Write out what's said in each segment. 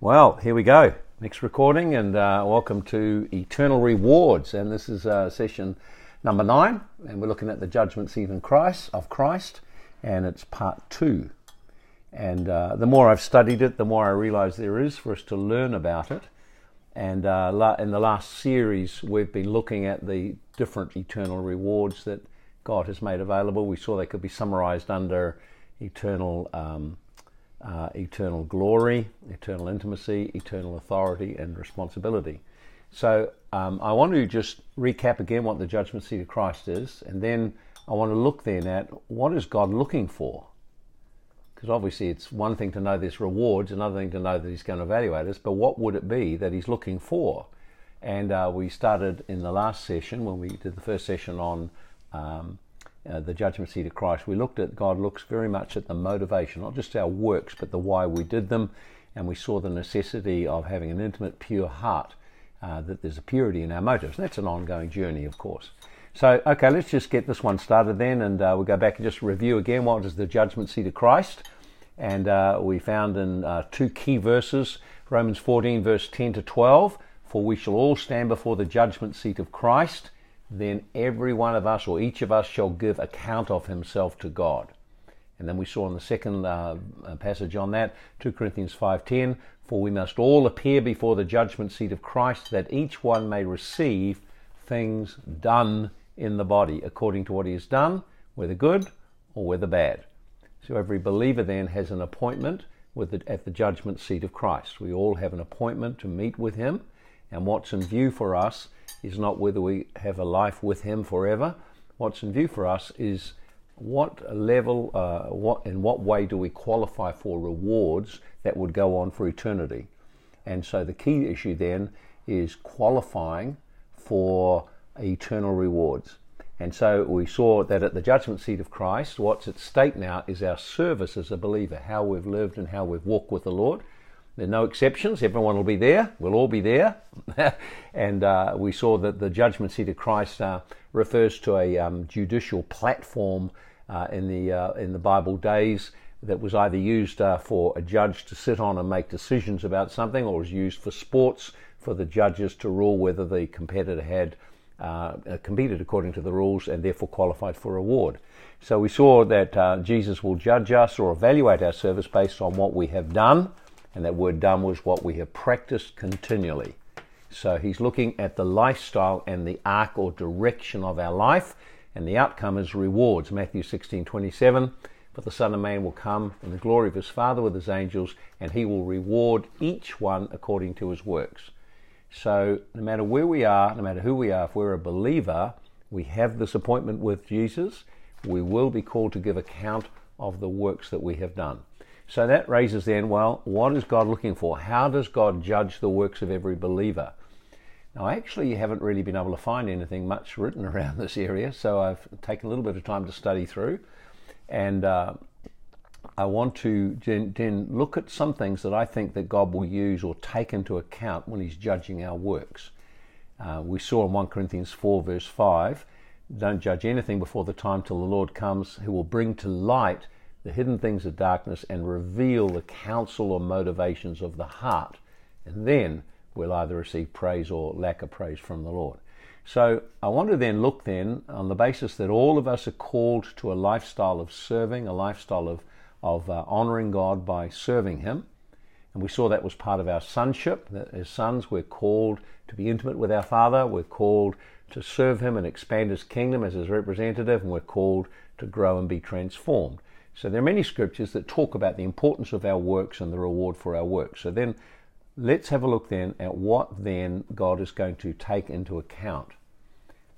Well, here we go. Next recording, and uh, welcome to Eternal Rewards. And this is uh, session number nine, and we're looking at the judgment seat in Christ of Christ, and it's part two. And uh, the more I've studied it, the more I realise there is for us to learn about it. And uh, in the last series, we've been looking at the different eternal rewards that God has made available. We saw they could be summarised under eternal. Um, uh, eternal glory, eternal intimacy, eternal authority, and responsibility. So um, I want to just recap again what the judgment seat of Christ is, and then I want to look then at what is God looking for. Because obviously it's one thing to know there's rewards, another thing to know that He's going to evaluate us, but what would it be that He's looking for? And uh, we started in the last session when we did the first session on um, uh, the judgment seat of Christ, we looked at God looks very much at the motivation, not just our works, but the why we did them. And we saw the necessity of having an intimate, pure heart, uh, that there's a purity in our motives. And that's an ongoing journey, of course. So, okay, let's just get this one started then, and uh, we'll go back and just review again what is the judgment seat of Christ. And uh, we found in uh, two key verses Romans 14, verse 10 to 12 For we shall all stand before the judgment seat of Christ then every one of us or each of us shall give account of himself to God. And then we saw in the second uh, uh passage on that, 2 Corinthians 5:10, for we must all appear before the judgment seat of Christ that each one may receive things done in the body according to what he has done, whether good or whether bad. So every believer then has an appointment with the, at the judgment seat of Christ. We all have an appointment to meet with him, and what's in view for us is not whether we have a life with Him forever. What's in view for us is what level, uh, what in what way do we qualify for rewards that would go on for eternity? And so the key issue then is qualifying for eternal rewards. And so we saw that at the judgment seat of Christ, what's at stake now is our service as a believer, how we've lived and how we've walked with the Lord. There are no exceptions. Everyone will be there. We'll all be there. and uh, we saw that the judgment seat of Christ uh, refers to a um, judicial platform uh, in the uh, in the Bible days that was either used uh, for a judge to sit on and make decisions about something, or was used for sports for the judges to rule whether the competitor had uh, competed according to the rules and therefore qualified for reward. So we saw that Jesus will judge us or evaluate our service based on what we have done and that word done was what we have practiced continually. So he's looking at the lifestyle and the arc or direction of our life, and the outcome is rewards. Matthew 16 27. But the Son of Man will come in the glory of his Father with his angels, and he will reward each one according to his works. So, no matter where we are, no matter who we are, if we're a believer, we have this appointment with Jesus. We will be called to give account of the works that we have done. So that raises then, well, what is God looking for? How does God judge the works of every believer? Now, actually, you haven't really been able to find anything much written around this area, so I've taken a little bit of time to study through. And uh, I want to then look at some things that I think that God will use or take into account when He's judging our works. Uh, we saw in 1 Corinthians 4, verse 5, don't judge anything before the time till the Lord comes, who will bring to light the hidden things of darkness and reveal the counsel or motivations of the heart. And then we'll either receive praise or lack of praise from the Lord. So I want to then look then on the basis that all of us are called to a lifestyle of serving, a lifestyle of, of uh, honoring God by serving Him. And we saw that was part of our sonship. That as sons, we're called to be intimate with our Father. We're called to serve Him and expand His kingdom as His representative. And we're called to grow and be transformed. So there are many scriptures that talk about the importance of our works and the reward for our works. So then let's have a look then at what then God is going to take into account.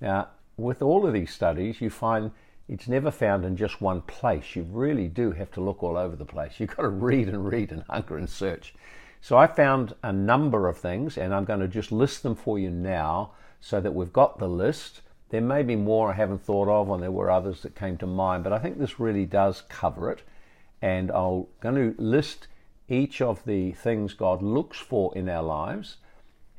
Now, with all of these studies, you find it's never found in just one place. You really do have to look all over the place. You've got to read and read and hunger and search. So I found a number of things, and I'm going to just list them for you now so that we've got the list there may be more I haven't thought of, and there were others that came to mind, but I think this really does cover it. And I'm going to list each of the things God looks for in our lives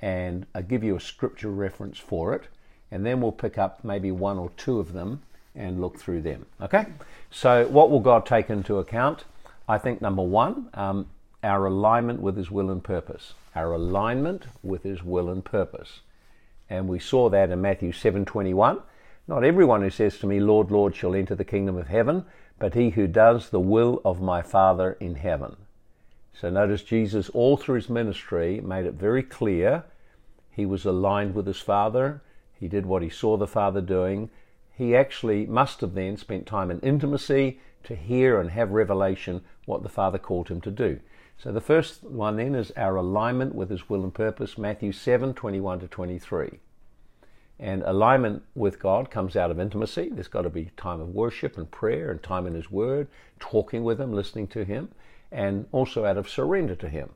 and I'll give you a scripture reference for it. And then we'll pick up maybe one or two of them and look through them. Okay? So, what will God take into account? I think number one, um, our alignment with His will and purpose. Our alignment with His will and purpose. And we saw that in Matthew 7:21. Not everyone who says to me, Lord, Lord, shall enter the kingdom of heaven, but he who does the will of my Father in heaven. So notice Jesus, all through his ministry, made it very clear he was aligned with his Father. He did what he saw the Father doing. He actually must have then spent time in intimacy to hear and have revelation what the Father called him to do. So the first one then is our alignment with his will and purpose, Matthew 7 21 to 23. And alignment with God comes out of intimacy. There's got to be time of worship and prayer and time in His Word, talking with Him, listening to Him, and also out of surrender to Him.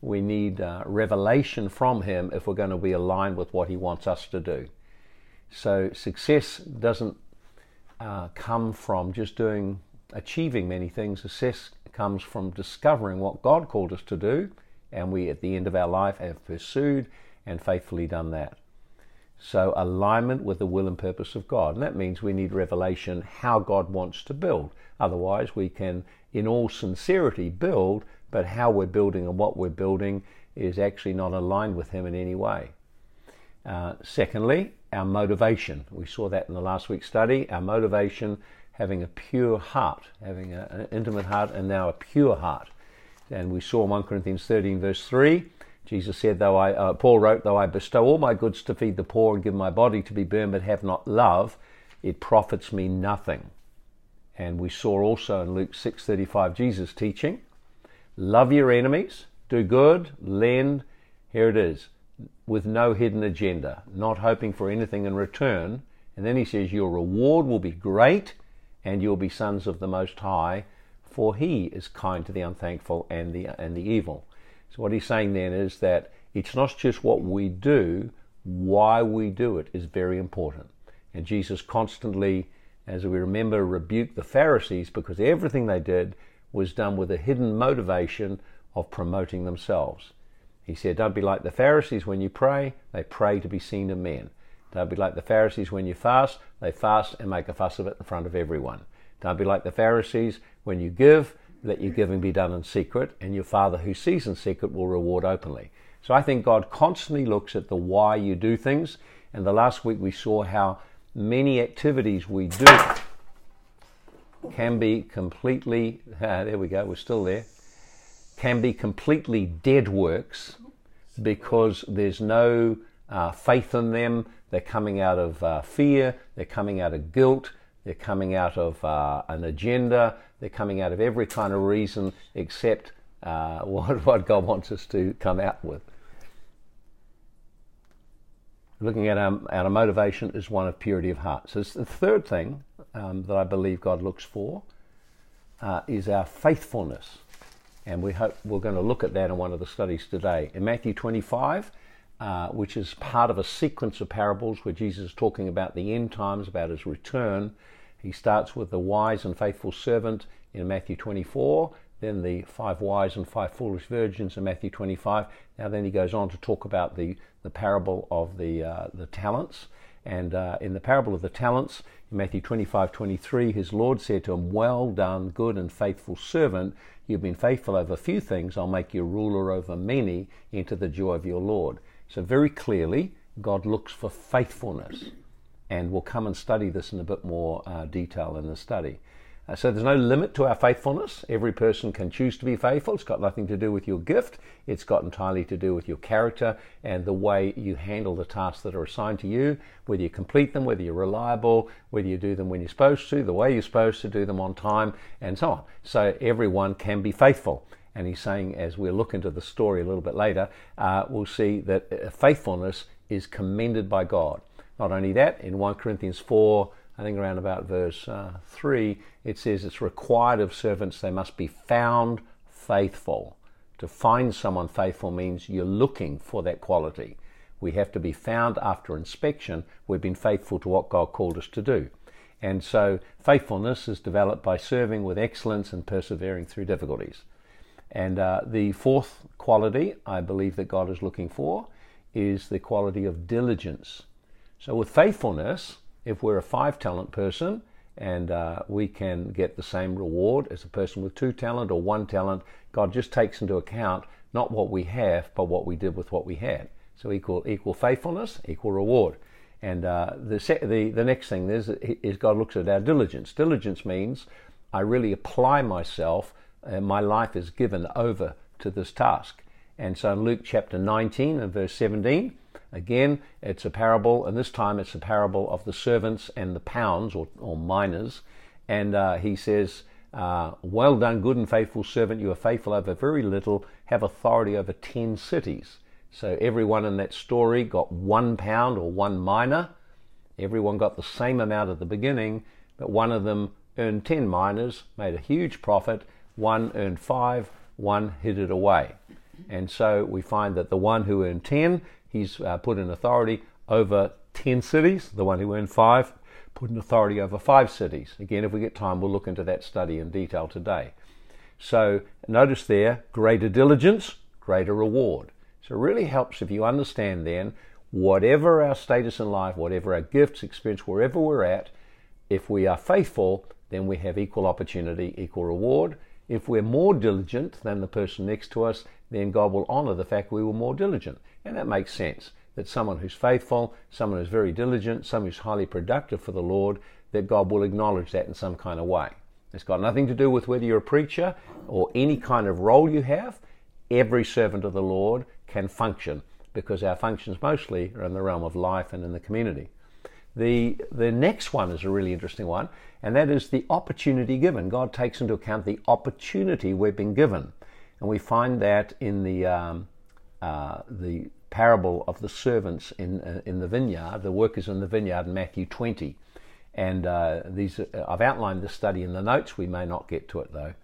We need uh, revelation from Him if we're going to be aligned with what He wants us to do. So success doesn't uh, come from just doing, achieving many things. Comes from discovering what God called us to do, and we, at the end of our life, have pursued and faithfully done that. So, alignment with the will and purpose of God. And that means we need revelation how God wants to build. Otherwise, we can, in all sincerity, build, but how we're building and what we're building is actually not aligned with Him in any way. Uh, secondly, our motivation. We saw that in the last week's study. Our motivation, having a pure heart, having a, an intimate heart, and now a pure heart. And we saw 1 Corinthians 13, verse 3 Jesus said, though I, uh, Paul wrote, though I bestow all my goods to feed the poor and give my body to be burned, but have not love, it profits me nothing. And we saw also in Luke 6:35 Jesus teaching, love your enemies, do good, lend, here it is, with no hidden agenda, not hoping for anything in return. And then he says, Your reward will be great, and you'll be sons of the Most High, for he is kind to the unthankful and the, and the evil. So, what he's saying then is that it's not just what we do, why we do it is very important. And Jesus constantly, as we remember, rebuked the Pharisees because everything they did was done with a hidden motivation of promoting themselves. He said, Don't be like the Pharisees when you pray, they pray to be seen of men. Don't be like the Pharisees when you fast, they fast and make a fuss of it in front of everyone. Don't be like the Pharisees when you give, let your giving be done in secret, and your Father who sees in secret will reward openly. So I think God constantly looks at the why you do things. And the last week we saw how many activities we do can be completely, ah, there we go, we're still there, can be completely dead works because there's no uh, faith in them. They're coming out of uh, fear, they're coming out of guilt, they're coming out of uh, an agenda. They're coming out of every kind of reason except uh, what, what God wants us to come out with. Looking at our, our motivation is one of purity of heart. So the third thing um, that I believe God looks for uh, is our faithfulness. And we hope we're going to look at that in one of the studies today. In Matthew 25, uh, which is part of a sequence of parables where Jesus is talking about the end times, about his return, he starts with the wise and faithful servant in Matthew 24, then the five wise and five foolish virgins in Matthew 25. Now, then he goes on to talk about the, the parable of the, uh, the talents. And uh, in the parable of the talents, in Matthew 25 23, his Lord said to him, Well done, good and faithful servant. You've been faithful over a few things. I'll make you ruler over many. Into the joy of your Lord. So, very clearly, God looks for faithfulness and we'll come and study this in a bit more uh, detail in the study. Uh, so there's no limit to our faithfulness. Every person can choose to be faithful. It's got nothing to do with your gift. It's got entirely to do with your character and the way you handle the tasks that are assigned to you, whether you complete them, whether you're reliable, whether you do them when you're supposed to, the way you're supposed to do them on time, and so on. So everyone can be faithful. And he's saying, as we'll look into the story a little bit later, uh, we'll see that uh, faithfulness is commended by God. Not only that, in 1 Corinthians 4, I think around about verse uh, 3, it says it's required of servants they must be found faithful. To find someone faithful means you're looking for that quality. We have to be found after inspection. We've been faithful to what God called us to do. And so faithfulness is developed by serving with excellence and persevering through difficulties. And uh, the fourth quality I believe that God is looking for is the quality of diligence. So, with faithfulness, if we're a five talent person and uh, we can get the same reward as a person with two talent or one talent. God just takes into account not what we have, but what we did with what we had. So equal equal faithfulness, equal reward. And uh, the, the the next thing is, is God looks at our diligence. Diligence means I really apply myself, my life is given over to this task. And so in Luke chapter 19 and verse 17, again, it's a parable, and this time it's a parable of the servants and the pounds or, or minas. And uh, he says, uh, Well done, good and faithful servant. You are faithful over very little, have authority over 10 cities. So everyone in that story got one pound or one mina. Everyone got the same amount at the beginning, but one of them earned 10 minas, made a huge profit. One earned five, one hid it away. And so we find that the one who earned 10, he's uh, put in authority over 10 cities. The one who earned five, put in authority over five cities. Again, if we get time, we'll look into that study in detail today. So notice there, greater diligence, greater reward. So it really helps if you understand then whatever our status in life, whatever our gifts, experience, wherever we're at, if we are faithful, then we have equal opportunity, equal reward. If we're more diligent than the person next to us, then God will honor the fact we were more diligent. And that makes sense that someone who's faithful, someone who's very diligent, someone who's highly productive for the Lord, that God will acknowledge that in some kind of way. It's got nothing to do with whether you're a preacher or any kind of role you have. Every servant of the Lord can function because our functions mostly are in the realm of life and in the community. The, the next one is a really interesting one, and that is the opportunity given. God takes into account the opportunity we've been given. And we find that in the, um, uh, the parable of the servants in, uh, in the vineyard, the workers in the vineyard in Matthew 20. And uh, these, uh, I've outlined this study in the notes. We may not get to it though.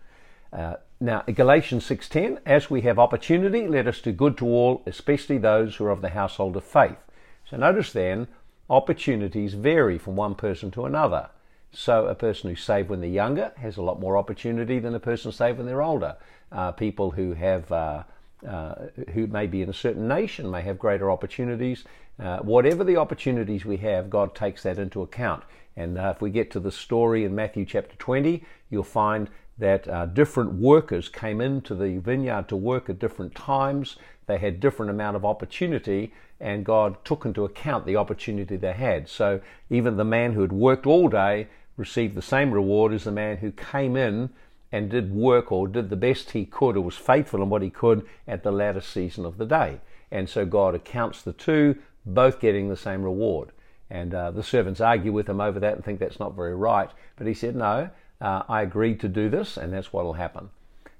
Uh, now, Galatians 6:10, as we have opportunity, let us do good to all, especially those who are of the household of faith. So notice then, opportunities vary from one person to another. So a person who's saved when they're younger has a lot more opportunity than a person saved when they're older. Uh, people who have uh, uh, who may be in a certain nation may have greater opportunities. Uh, whatever the opportunities we have, God takes that into account. And uh, if we get to the story in Matthew chapter 20, you'll find that uh, different workers came into the vineyard to work at different times. They had different amount of opportunity, and God took into account the opportunity they had. So even the man who had worked all day received the same reward as the man who came in and did work or did the best he could or was faithful in what he could at the latter season of the day. And so God accounts the two, both getting the same reward. And uh, the servants argue with him over that and think that's not very right. But he said, No, uh, I agreed to do this, and that's what will happen.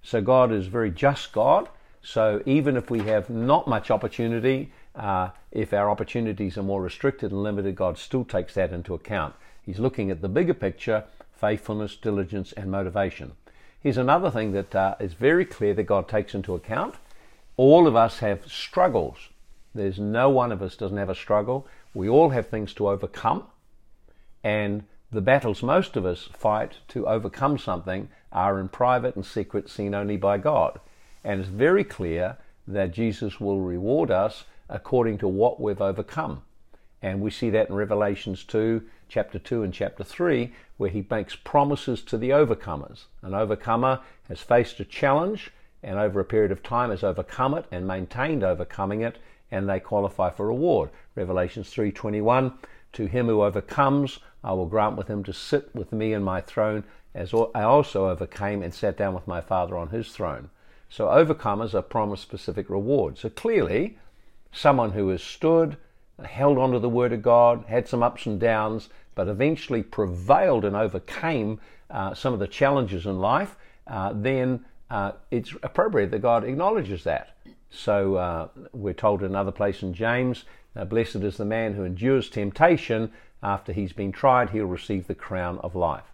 So God is very just God. So even if we have not much opportunity, uh, if our opportunities are more restricted and limited, God still takes that into account. He's looking at the bigger picture faithfulness, diligence, and motivation. Here's another thing that uh, is very clear that God takes into account. All of us have struggles. There's no one of us doesn't have a struggle. We all have things to overcome. And the battles most of us fight to overcome something are in private and secret, seen only by God. And it's very clear that Jesus will reward us according to what we've overcome. And we see that in Revelations 2, chapter 2 and chapter 3, where he makes promises to the overcomers. An overcomer has faced a challenge and over a period of time has overcome it and maintained overcoming it and they qualify for reward. Revelations 3:21 to him who overcomes I will grant with him to sit with me in my throne, as I also overcame and sat down with my Father on his throne. So overcomers are promised specific rewards. So clearly, someone who has stood, held on to the Word of God, had some ups and downs, but eventually prevailed and overcame uh, some of the challenges in life, uh, then uh, it's appropriate that God acknowledges that. So uh, we're told in another place in James, blessed is the man who endures temptation, after he's been tried, he'll receive the crown of life.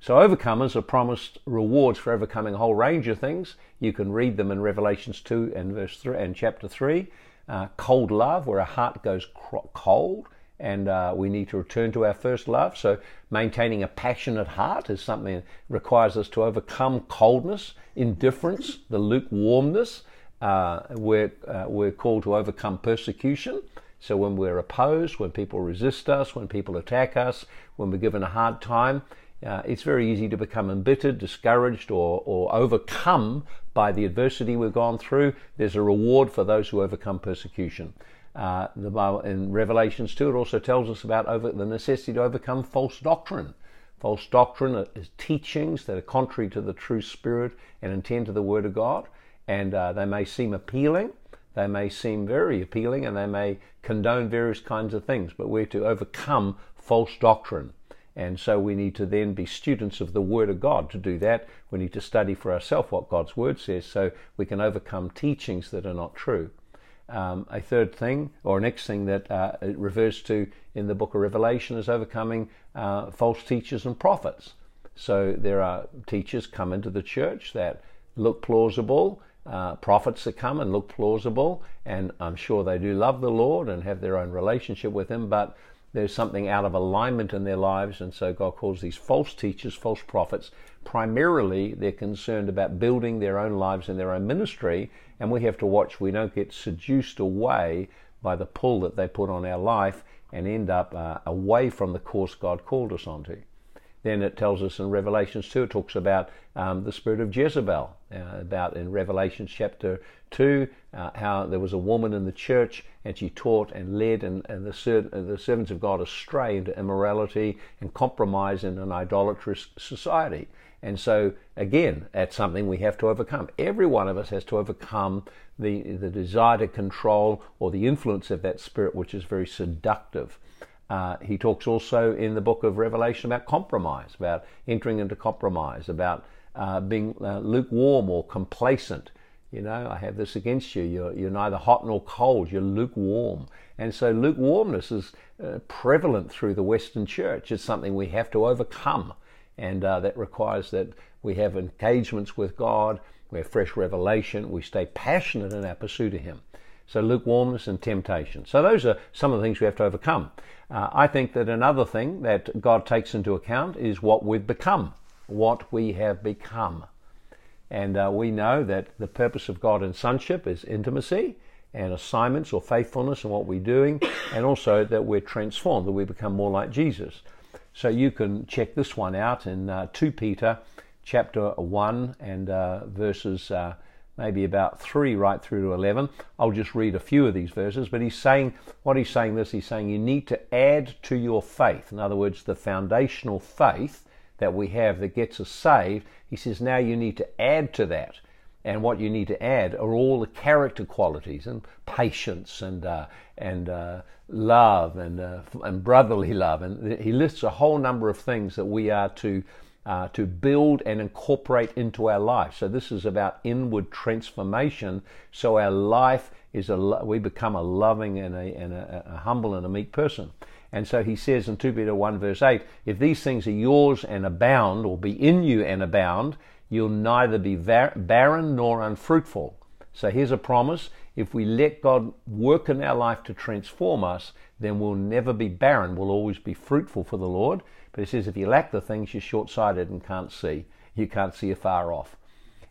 So overcomers are promised rewards for overcoming a whole range of things. You can read them in Revelations 2 and verse 3 and chapter 3. Uh, cold love, where a heart goes cold, and uh, we need to return to our first love. So maintaining a passionate heart is something that requires us to overcome coldness, indifference, the lukewarmness. Uh, we're, uh, we're called to overcome persecution. So when we're opposed, when people resist us, when people attack us, when we're given a hard time, uh, it's very easy to become embittered, discouraged, or, or overcome by the adversity we've gone through. There's a reward for those who overcome persecution. Uh, the Bible in Revelations 2, it also tells us about over, the necessity to overcome false doctrine. False doctrine is teachings that are contrary to the true spirit and intent of the Word of God, and uh, they may seem appealing, they may seem very appealing, and they may condone various kinds of things, but we're to overcome false doctrine. And so we need to then be students of the Word of God. To do that, we need to study for ourselves what God's Word says so we can overcome teachings that are not true. Um, a third thing, or next thing that uh, it refers to in the book of Revelation, is overcoming uh, false teachers and prophets. So there are teachers come into the church that look plausible, uh, prophets that come and look plausible, and I'm sure they do love the Lord and have their own relationship with Him, but there's something out of alignment in their lives, and so God calls these false teachers, false prophets. Primarily, they're concerned about building their own lives and their own ministry, and we have to watch we don't get seduced away by the pull that they put on our life and end up uh, away from the course God called us onto. Then it tells us in Revelations 2, it talks about um, the spirit of Jezebel, uh, about in Revelation chapter 2, uh, how there was a woman in the church and she taught and led and, and the, ser- the servants of God astray into immorality and compromise in an idolatrous society. And so, again, that's something we have to overcome. Every one of us has to overcome the, the desire to control or the influence of that spirit, which is very seductive. Uh, he talks also in the book of Revelation about compromise, about entering into compromise, about uh, being uh, lukewarm or complacent. You know, I have this against you. You're, you're neither hot nor cold. You're lukewarm. And so lukewarmness is uh, prevalent through the Western church. It's something we have to overcome. And uh, that requires that we have engagements with God, we have fresh revelation, we stay passionate in our pursuit of Him. So lukewarmness and temptation. So those are some of the things we have to overcome. Uh, I think that another thing that God takes into account is what we've become, what we have become. And uh, we know that the purpose of God in sonship is intimacy and assignments or faithfulness in what we're doing, and also that we're transformed, that we become more like Jesus. So you can check this one out in uh, 2 Peter chapter 1 and uh, verses uh, maybe about 3 right through to 11. I'll just read a few of these verses, but he's saying, what he's saying this, he's saying you need to add to your faith. In other words, the foundational faith that we have that gets us saved, he says now you need to add to that. And what you need to add are all the character qualities and patience and uh, and uh, love and uh, and brotherly love. And he lists a whole number of things that we are to uh, to build and incorporate into our life. So this is about inward transformation. So our life is a we become a loving and a, and a, a humble and a meek person. And so he says in 2 Peter 1 verse 8, if these things are yours and abound, or be in you and abound, you'll neither be barren nor unfruitful. So here's a promise. If we let God work in our life to transform us, then we'll never be barren. We'll always be fruitful for the Lord. But he says if you lack the things, you're short sighted and can't see. You can't see afar off.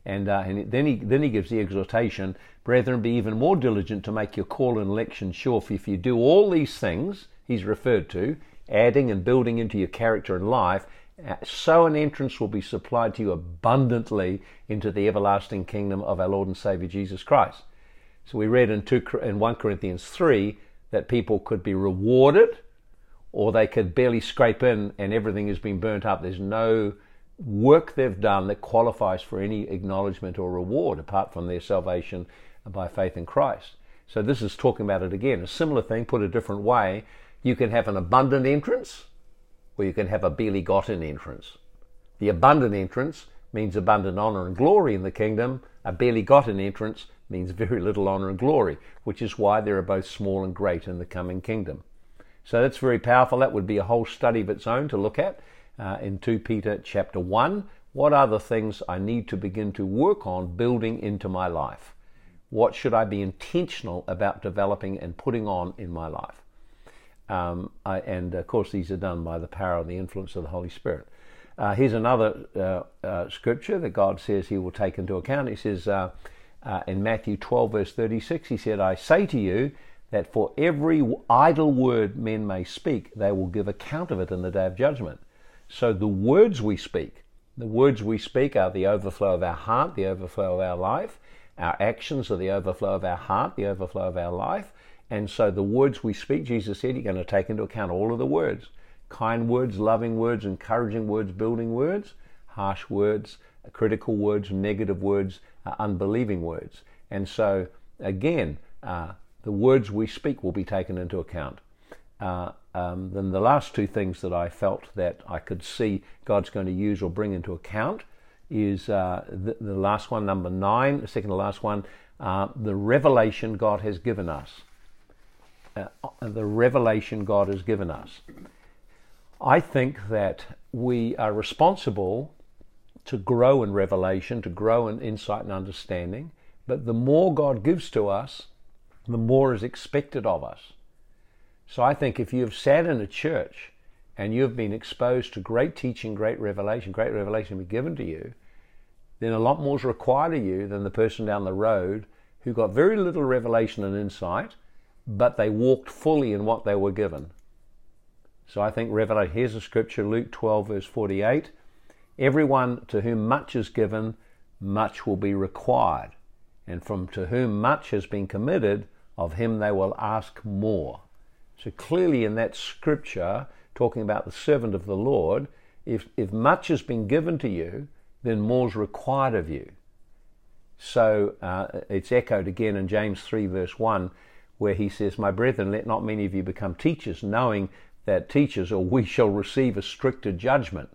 And, uh, and then, he, then he gives the exhortation Brethren, be even more diligent to make your call and election sure. For if you do all these things he's referred to, adding and building into your character and life, uh, so an entrance will be supplied to you abundantly into the everlasting kingdom of our Lord and Savior Jesus Christ. So we read in, 2, in 1 Corinthians 3 that people could be rewarded or they could barely scrape in and everything has been burnt up. There's no work they've done that qualifies for any acknowledgement or reward apart from their salvation by faith in Christ. So this is talking about it again. A similar thing, put a different way. You can have an abundant entrance or you can have a barely gotten entrance. The abundant entrance means abundant honor and glory in the kingdom. A barely gotten entrance means very little honor and glory, which is why there are both small and great in the coming kingdom. So that's very powerful. That would be a whole study of its own to look at uh, in 2 Peter chapter 1. What are the things I need to begin to work on building into my life? What should I be intentional about developing and putting on in my life? Um, I, and of course, these are done by the power and the influence of the Holy Spirit. Uh, here's another uh, uh, scripture that God says He will take into account. He says uh, uh, in Matthew 12, verse 36, He said, I say to you, that for every idle word men may speak, they will give account of it in the day of judgment. So the words we speak, the words we speak are the overflow of our heart, the overflow of our life. Our actions are the overflow of our heart, the overflow of our life. And so the words we speak, Jesus said, you're going to take into account all of the words kind words, loving words, encouraging words, building words, harsh words, critical words, negative words, uh, unbelieving words. And so, again, uh, the words we speak will be taken into account. Uh, um, then the last two things that I felt that I could see God's going to use or bring into account is uh, the, the, last one, number nine, the second to last one, uh, the revelation God has given us. Uh, the revelation God has given us. I think that we are responsible to grow in revelation, to grow in insight and understanding, but the more God gives to us, the more is expected of us. So I think if you've sat in a church and you've been exposed to great teaching, great revelation, great revelation be given to you, then a lot more is required of you than the person down the road who got very little revelation and insight, but they walked fully in what they were given. So I think revelation, here's a scripture, Luke 12, verse 48. Everyone to whom much is given, much will be required. And from to whom much has been committed, of him they will ask more. So clearly in that scripture, talking about the servant of the Lord, if, if much has been given to you, then more is required of you. So uh, it's echoed again in James 3, verse 1, where he says, My brethren, let not many of you become teachers, knowing that teachers, or we shall receive a stricter judgment.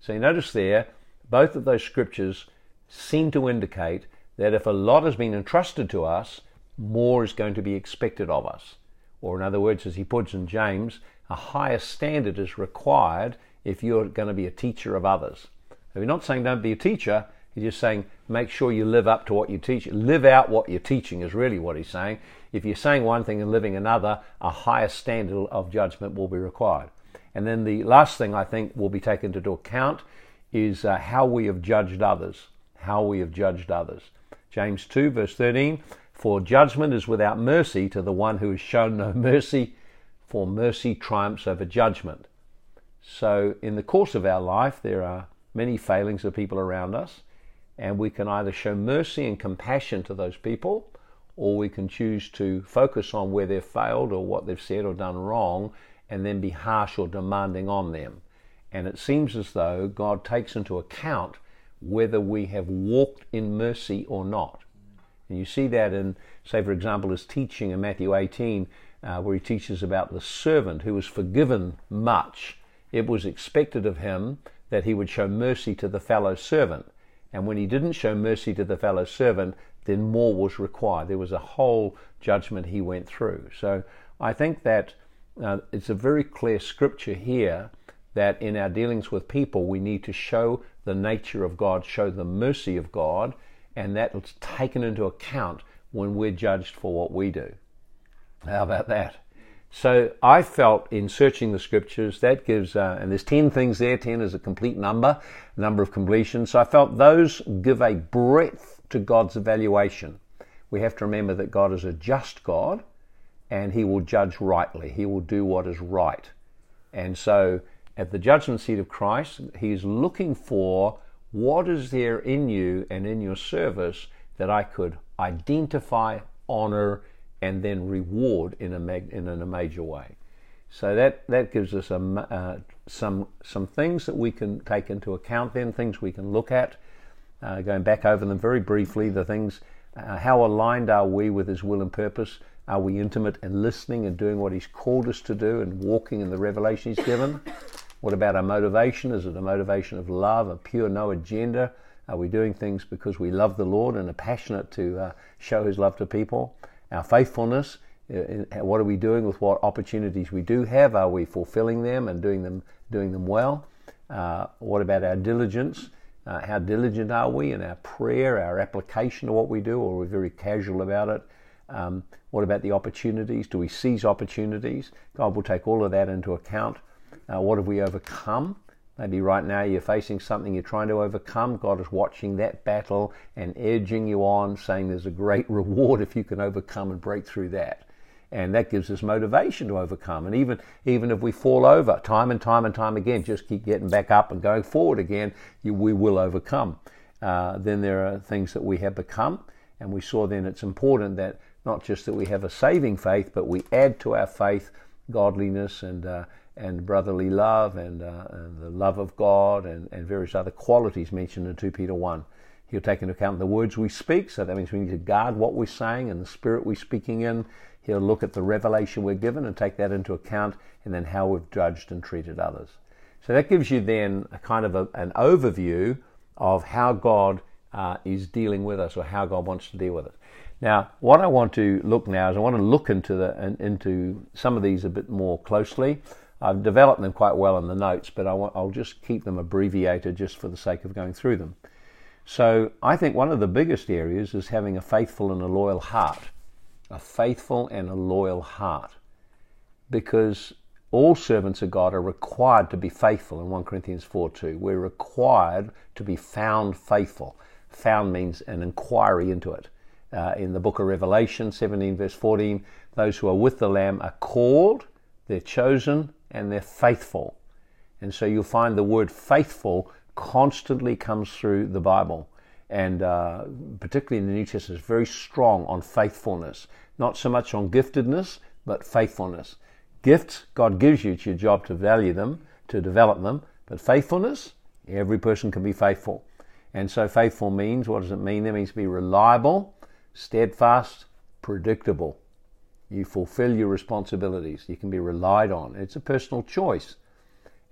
So you notice there, both of those scriptures seem to indicate that if a lot has been entrusted to us, more is going to be expected of us. Or, in other words, as he puts in James, a higher standard is required if you're going to be a teacher of others. So he's not saying don't be a teacher, he's just saying make sure you live up to what you teach. Live out what you're teaching is really what he's saying. If you're saying one thing and living another, a higher standard of judgment will be required. And then the last thing I think will be taken into account is uh, how we have judged others. How we have judged others. James 2, verse 13 For judgment is without mercy to the one who has shown no mercy, for mercy triumphs over judgment. So, in the course of our life, there are many failings of people around us, and we can either show mercy and compassion to those people, or we can choose to focus on where they've failed or what they've said or done wrong and then be harsh or demanding on them. And it seems as though God takes into account whether we have walked in mercy or not. And you see that in, say, for example, his teaching in Matthew 18, uh, where he teaches about the servant who was forgiven much. It was expected of him that he would show mercy to the fellow servant. And when he didn't show mercy to the fellow servant, then more was required. There was a whole judgment he went through. So I think that uh, it's a very clear scripture here that in our dealings with people, we need to show the nature of God, show the mercy of God, and that's taken into account when we're judged for what we do. How about that? So I felt in searching the scriptures that gives, uh, and there's 10 things there, 10 is a complete number, number of completion. So I felt those give a breadth to God's evaluation. We have to remember that God is a just God and he will judge rightly. He will do what is right. And so at the judgment seat of Christ, he's looking for what is there in you and in your service that I could identify, honor, and then reward in a, mag- in a major way. So that, that gives us a, uh, some, some things that we can take into account, then things we can look at. Uh, going back over them very briefly, the things, uh, how aligned are we with His will and purpose? Are we intimate and listening and doing what He's called us to do and walking in the revelation He's given? What about our motivation? Is it a motivation of love, a pure no agenda? Are we doing things because we love the Lord and are passionate to uh, show His love to people? Our faithfulness, uh, what are we doing with what opportunities we do have? Are we fulfilling them and doing them doing them well? Uh, what about our diligence? Uh, how diligent are we in our prayer, our application of what we do, or are we very casual about it? Um, what about the opportunities? Do we seize opportunities? God will take all of that into account. Uh, what have we overcome? Maybe right now you're facing something you're trying to overcome. God is watching that battle and edging you on, saying there's a great reward if you can overcome and break through that. and that gives us motivation to overcome. And even even if we fall over time and time and time again, just keep getting back up and going forward again, you, we will overcome. Uh, then there are things that we have become, and we saw then it's important that not just that we have a saving faith, but we add to our faith godliness and uh, and brotherly love and, uh, and, the love of God and, and various other qualities mentioned in 2 Peter 1. He'll take into account the words we speak, so that means we need to guard what we're saying and the spirit we're speaking in. He'll look at the revelation we're given and take that into account, and then how we've judged and treated others. So that gives you then a kind of a, an overview of how God uh, is dealing with us or how God wants to deal with us. Now, what I want to look now is I want to look into the into some of these a bit more closely. I've developed them quite well in the notes, but I will just keep them abbreviated just for the sake of going through them. So I think one of the biggest areas is having a faithful and a loyal heart. A faithful and a loyal heart. Because all servants of God are required to be faithful in 1 Corinthians 4 2. We're required to be found faithful. Found means an inquiry into it. Uh, in the book of Revelation 17, verse 14, those who are with the Lamb are called, they're chosen, and they're faithful. And so you'll find the word faithful constantly comes through the Bible. And uh, particularly in the New Testament, it's very strong on faithfulness. Not so much on giftedness, but faithfulness. Gifts, God gives you, it's your job to value them, to develop them. But faithfulness, every person can be faithful. And so faithful means, what does it mean? It means to be reliable, steadfast, predictable. You fulfill your responsibilities. You can be relied on. It's a personal choice.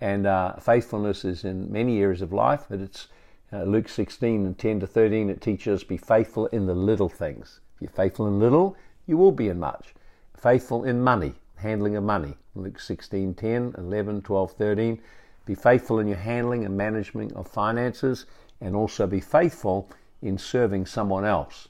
And uh, faithfulness is in many areas of life, but it's uh, Luke 16 and 10 to 13. It teaches us be faithful in the little things. If you're faithful in little, you will be in much. Faithful in money, handling of money. Luke 16, 10, 11, 12, 13. Be faithful in your handling and management of finances, and also be faithful in serving someone else.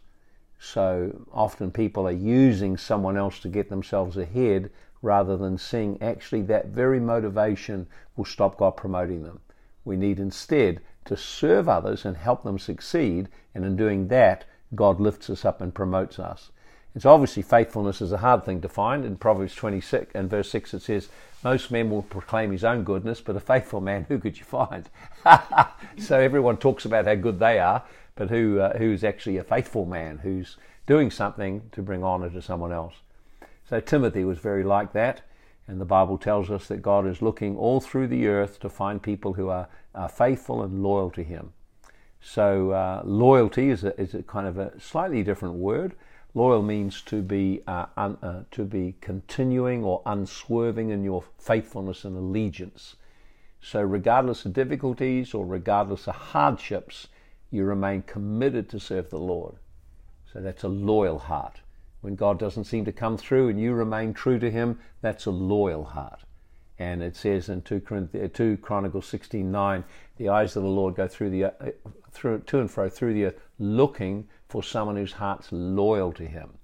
So often people are using someone else to get themselves ahead rather than seeing actually that very motivation will stop God promoting them. We need instead to serve others and help them succeed, and in doing that, God lifts us up and promotes us. It's obviously faithfulness is a hard thing to find. In Proverbs 26 and verse 6 it says, Most men will proclaim his own goodness, but a faithful man, who could you find? so everyone talks about how good they are, but who uh, who's actually a faithful man who's doing something to bring honor to someone else. So Timothy was very like that, and the Bible tells us that God is looking all through the earth to find people who are, are faithful and loyal to Him. So uh, loyalty is a, is a kind of a slightly different word. Loyal means to be uh, un, uh, to be continuing or unswerving in your faithfulness and allegiance. So regardless of difficulties or regardless of hardships, you remain committed to serve the Lord. So that's a loyal heart. When God doesn't seem to come through and you remain true to Him, that's a loyal heart. And it says in 2, Corinthians, 2 Chronicles 16:9, the eyes of the Lord go through the uh, through to and fro through the earth, looking for someone whose heart's loyal to Him.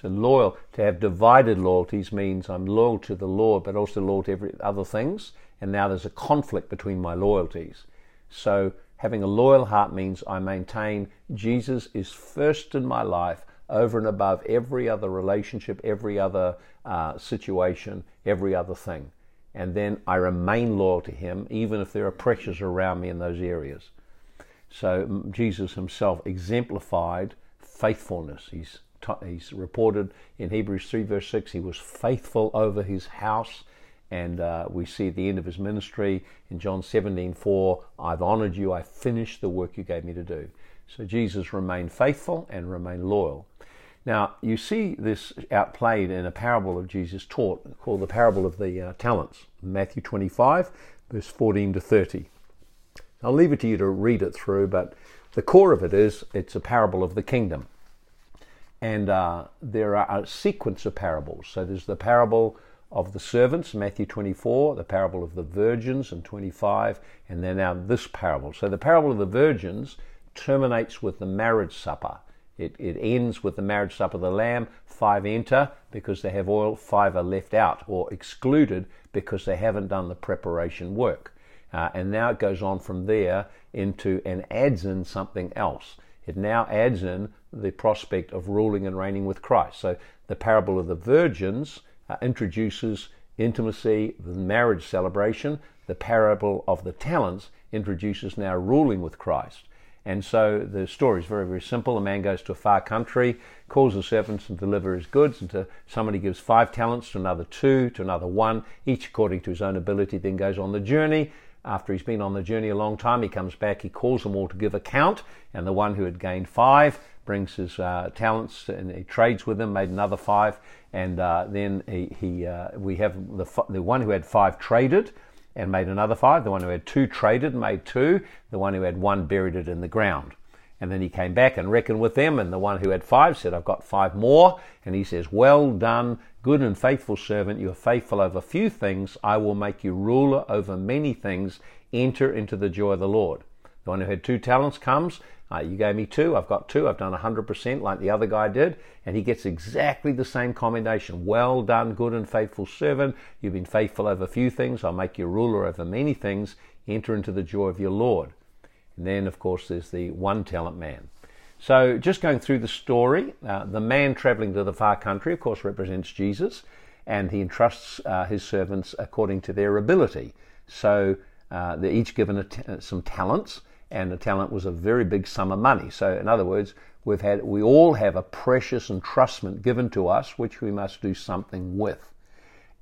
So loyal to have divided loyalties means I'm loyal to the Lord, but also loyal to every other things. And now there's a conflict between my loyalties. So Having a loyal heart means I maintain Jesus is first in my life over and above every other relationship, every other uh, situation, every other thing. And then I remain loyal to Him, even if there are pressures around me in those areas. So Jesus Himself exemplified faithfulness. He's, he's reported in Hebrews 3, verse 6, He was faithful over His house and uh, we see at the end of his ministry in John 17 4, I've honored you, I finished the work you gave me to do. So Jesus remained faithful and remained loyal. Now, you see this outplayed in a parable of Jesus taught called the parable of the uh, talents, Matthew 25, verse 14 to 30. I'll leave it to you to read it through, but the core of it is it's a parable of the kingdom. And uh, there are a sequence of parables. So there's the parable of the servants, Matthew 24, the parable of the virgins in 25, and then now this parable. So the parable of the virgins terminates with the marriage supper. It, it ends with the marriage supper of the Lamb. Five enter because they have oil, five are left out or excluded because they haven't done the preparation work. Uh, and now it goes on from there into and adds in something else. It now adds in the prospect of ruling and reigning with Christ. So the parable of the virgins uh, introduces intimacy, the marriage celebration. The parable of the talents introduces now ruling with Christ. And so the story is very, very simple. A man goes to a far country, calls the servants and deliver his goods, and to somebody gives five talents, to another two, to another one, each according to his own ability, then goes on the journey. After he's been on the journey a long time, he comes back, he calls them all to give account, and the one who had gained five brings his uh, talents and he trades with them, made another five, and uh, then he, he uh, we have the, the one who had five traded and made another five. The one who had two traded made two. The one who had one buried it in the ground. And then he came back and reckoned with them. And the one who had five said, I've got five more. And he says, Well done, good and faithful servant. You are faithful over few things. I will make you ruler over many things. Enter into the joy of the Lord. The one who had two talents comes uh, you gave me two, I've got two, I've done 100% like the other guy did, and he gets exactly the same commendation. Well done, good and faithful servant. You've been faithful over a few things, I'll make you ruler over many things. Enter into the joy of your Lord. And then, of course, there's the one talent man. So, just going through the story, uh, the man traveling to the far country, of course, represents Jesus, and he entrusts uh, his servants according to their ability. So, uh, they're each given some talents and the talent was a very big sum of money. So, in other words, we've had we all have a precious entrustment given to us, which we must do something with.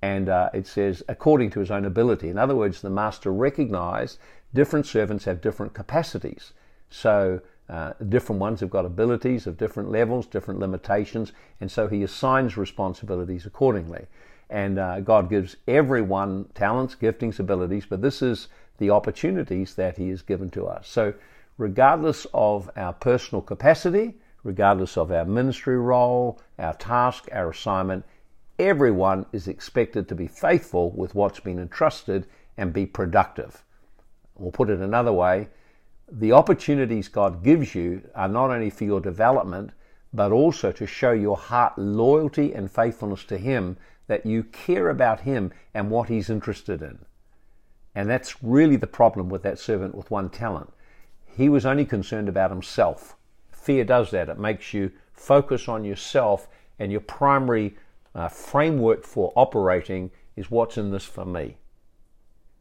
And uh, it says, according to his own ability. In other words, the master recognized different servants have different capacities. So, uh, different ones have got abilities of different levels, different limitations, and so he assigns responsibilities accordingly. And uh, God gives everyone talents, giftings, abilities, but this is the opportunities that He has given to us. So, regardless of our personal capacity, regardless of our ministry role, our task, our assignment, everyone is expected to be faithful with what's been entrusted and be productive. We'll put it another way the opportunities God gives you are not only for your development, but also to show your heart loyalty and faithfulness to Him, that you care about Him and what He's interested in. And that's really the problem with that servant with one talent. He was only concerned about himself. Fear does that. It makes you focus on yourself, and your primary uh, framework for operating is what's in this for me.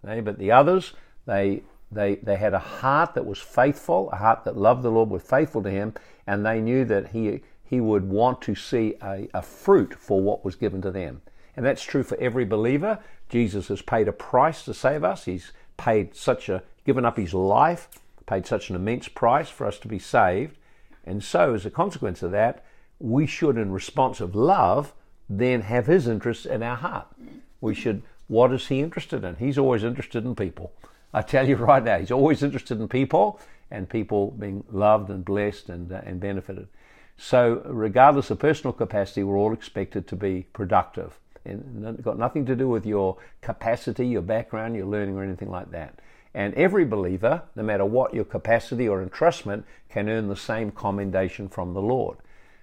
Okay? But the others, they, they, they had a heart that was faithful, a heart that loved the Lord, was faithful to Him, and they knew that He, he would want to see a, a fruit for what was given to them. And that's true for every believer. Jesus has paid a price to save us. He's paid such a, given up his life, paid such an immense price for us to be saved. And so, as a consequence of that, we should, in response of love, then have his interests in our heart. We should, what is he interested in? He's always interested in people. I tell you right now, he's always interested in people and people being loved and blessed and, uh, and benefited. So, regardless of personal capacity, we're all expected to be productive and got nothing to do with your capacity, your background, your learning, or anything like that. And every believer, no matter what your capacity or entrustment, can earn the same commendation from the Lord.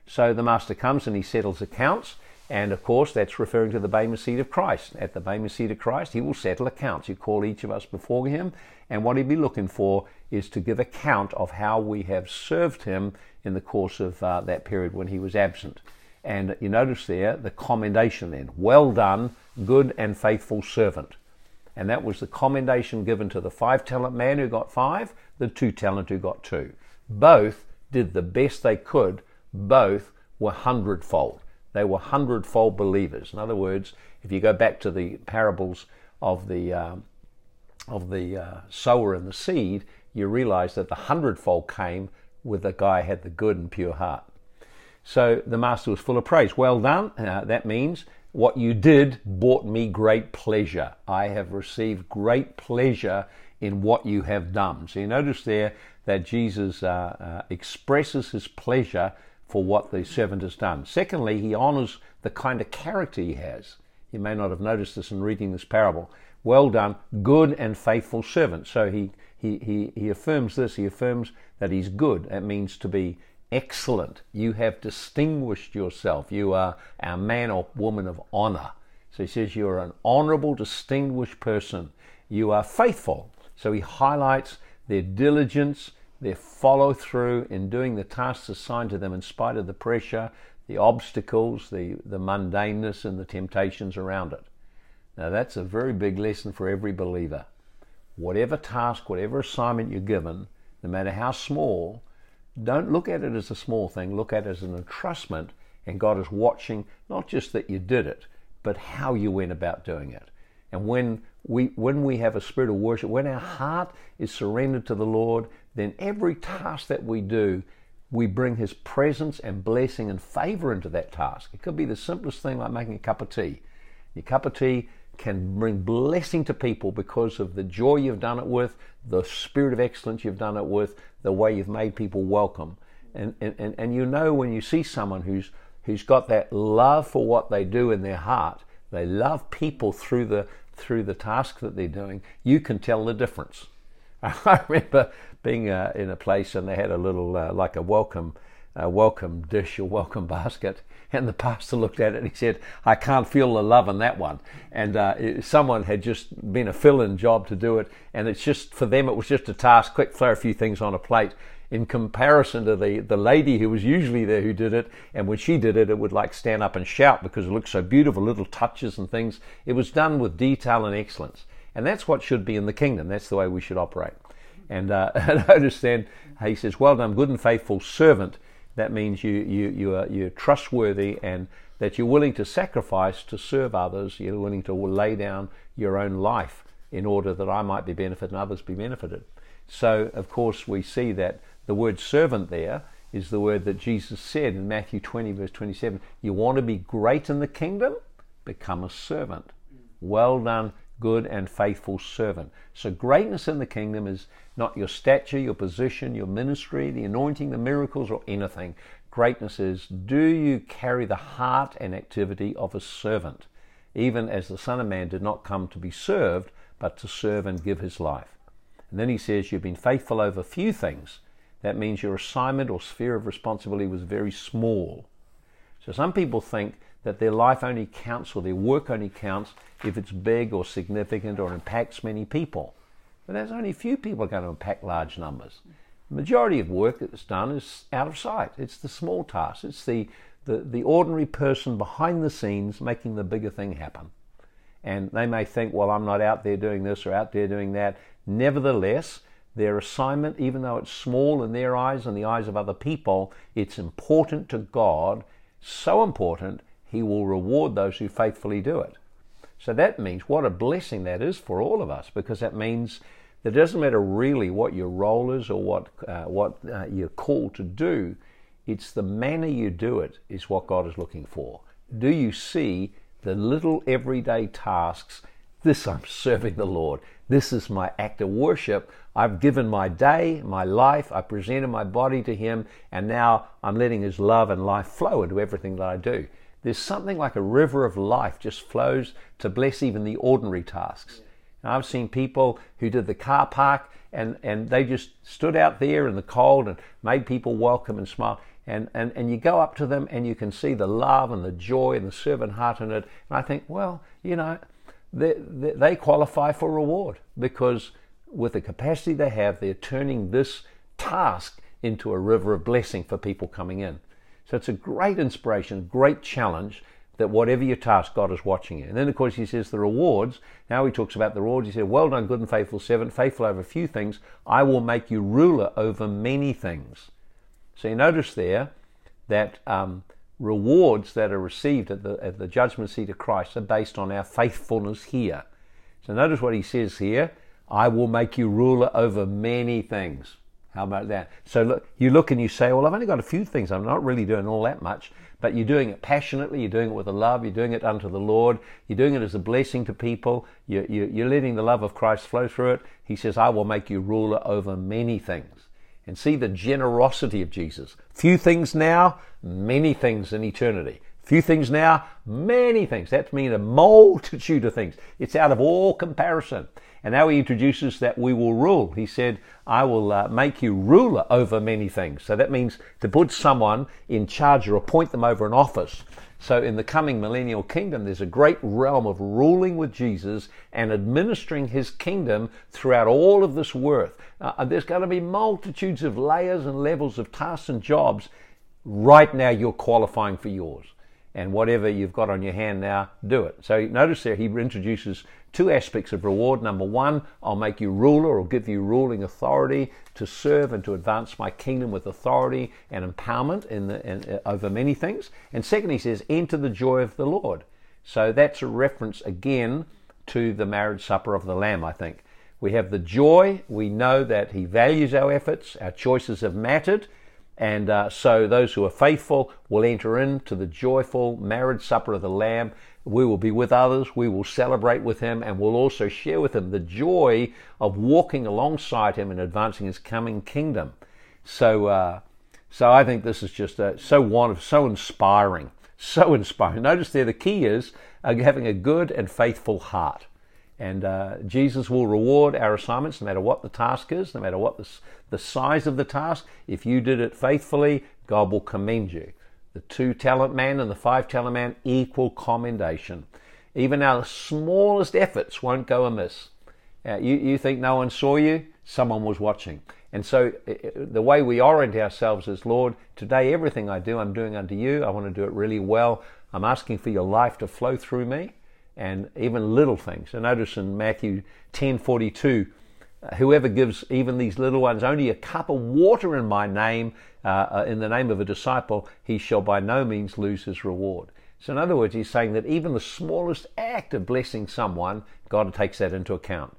So the Master comes and he settles accounts, and of course that's referring to the Bema seat of Christ. At the Bema seat of Christ, he will settle accounts. He call each of us before him, and what he'd be looking for is to give account of how we have served him in the course of uh, that period when he was absent. And you notice there the commendation then. Well done, good and faithful servant. And that was the commendation given to the five talent man who got five, the two talent who got two. Both did the best they could, both were hundredfold. They were hundredfold believers. In other words, if you go back to the parables of the, uh, of the uh, sower and the seed, you realize that the hundredfold came with the guy had the good and pure heart. So the master was full of praise. Well done. Uh, that means what you did brought me great pleasure. I have received great pleasure in what you have done. So you notice there that Jesus uh, uh, expresses his pleasure for what the servant has done. Secondly, he honors the kind of character he has. You may not have noticed this in reading this parable. Well done, good and faithful servant. So he, he, he, he affirms this. He affirms that he's good. That means to be excellent. You have distinguished yourself. You are a man or woman of honor. So he says you're an honorable, distinguished person. You are faithful. So he highlights their diligence, their follow through in doing the tasks assigned to them in spite of the pressure, the obstacles, the, the mundaneness, and the temptations around it. Now, that's a very big lesson for every believer. Whatever task, whatever assignment you're given, no matter how small, don't look at it as a small thing, look at it as an entrustment, and God is watching not just that you did it, but how you went about doing it. And when we, when we have a spirit of worship, when our heart is surrendered to the Lord, then every task that we do, we bring His presence and blessing and favor into that task. It could be the simplest thing like making a cup of tea. Your cup of tea can bring blessing to people because of the joy you've done it with, the spirit of excellence you've done it with, the way you've made people welcome. And, and, and you know when you see someone who's, who's got that love for what they do in their heart, they love people through the, through the task that they're doing, you can tell the difference. I remember being uh, in a place and they had a little, uh, like a welcome, uh, welcome dish or welcome basket and the pastor looked at it and he said, I can't feel the love in that one. And uh, someone had just been a fill in job to do it. And it's just, for them, it was just a task, quick throw a few things on a plate in comparison to the, the lady who was usually there who did it. And when she did it, it would like stand up and shout because it looked so beautiful, little touches and things. It was done with detail and excellence. And that's what should be in the kingdom. That's the way we should operate. And uh, notice then, he says, Well done, good and faithful servant that means you, you, you are, you're trustworthy and that you're willing to sacrifice to serve others. You're willing to lay down your own life in order that I might be benefited and others be benefited. So, of course, we see that the word servant there is the word that Jesus said in Matthew 20, verse 27. You want to be great in the kingdom? Become a servant. Well done, good and faithful servant. So, greatness in the kingdom is not your stature, your position, your ministry, the anointing, the miracles, or anything. Greatness is do you carry the heart and activity of a servant, even as the Son of Man did not come to be served, but to serve and give his life. And then he says, You've been faithful over few things. That means your assignment or sphere of responsibility was very small. So some people think that their life only counts or their work only counts if it's big or significant or impacts many people. But there's only a few people going to impact large numbers. The majority of work that's done is out of sight. It's the small tasks. It's the, the, the ordinary person behind the scenes making the bigger thing happen. And they may think, well, I'm not out there doing this or out there doing that. Nevertheless, their assignment, even though it's small in their eyes and the eyes of other people, it's important to God, so important he will reward those who faithfully do it. So that means what a blessing that is for all of us because that means that it doesn't matter really what your role is or what, uh, what uh, you're called to do, it's the manner you do it is what God is looking for. Do you see the little everyday tasks? This I'm serving the Lord. This is my act of worship. I've given my day, my life, I presented my body to Him, and now I'm letting His love and life flow into everything that I do. There's something like a river of life just flows to bless even the ordinary tasks. And I've seen people who did the car park and, and they just stood out there in the cold and made people welcome and smile. And, and, and you go up to them and you can see the love and the joy and the servant heart in it. And I think, well, you know, they, they, they qualify for reward because with the capacity they have, they're turning this task into a river of blessing for people coming in. So it's a great inspiration, great challenge that whatever your task, God is watching you. And then, of course, he says the rewards. Now he talks about the rewards. He said, Well done, good and faithful servant, faithful over a few things. I will make you ruler over many things. So you notice there that um, rewards that are received at the, at the judgment seat of Christ are based on our faithfulness here. So notice what he says here I will make you ruler over many things. How about that? So look, you look and you say, well, I've only got a few things. I'm not really doing all that much, but you're doing it passionately. You're doing it with a love. You're doing it unto the Lord. You're doing it as a blessing to people. You're, you're letting the love of Christ flow through it. He says, I will make you ruler over many things. And see the generosity of Jesus. Few things now, many things in eternity. Few things now, many things. That means a multitude of things. It's out of all comparison. And now he introduces that we will rule. He said, I will uh, make you ruler over many things. So that means to put someone in charge or appoint them over an office. So, in the coming millennial kingdom, there's a great realm of ruling with Jesus and administering his kingdom throughout all of this worth. Uh, there's going to be multitudes of layers and levels of tasks and jobs. Right now, you're qualifying for yours and whatever you've got on your hand now, do it. So notice there he introduces two aspects of reward. Number one, I'll make you ruler or give you ruling authority to serve and to advance my kingdom with authority and empowerment in the, in, uh, over many things. And second, he says, enter the joy of the Lord. So that's a reference again to the marriage supper of the Lamb, I think. We have the joy. We know that he values our efforts. Our choices have mattered. And uh, so those who are faithful will enter into the joyful marriage supper of the Lamb. We will be with others. We will celebrate with him and we'll also share with him the joy of walking alongside him and advancing his coming kingdom. So, uh, so I think this is just uh, so one so inspiring, so inspiring. Notice there the key is uh, having a good and faithful heart. And uh, Jesus will reward our assignments no matter what the task is, no matter what the, the size of the task. If you did it faithfully, God will commend you. The two talent man and the five talent man, equal commendation. Even our smallest efforts won't go amiss. Uh, you, you think no one saw you? Someone was watching. And so the way we orient ourselves is, Lord, today everything I do, I'm doing unto you. I want to do it really well. I'm asking for your life to flow through me and even little things. So notice in Matthew 10:42, uh, whoever gives even these little ones only a cup of water in my name, uh, uh, in the name of a disciple, he shall by no means lose his reward. So in other words, he's saying that even the smallest act of blessing someone, God takes that into account.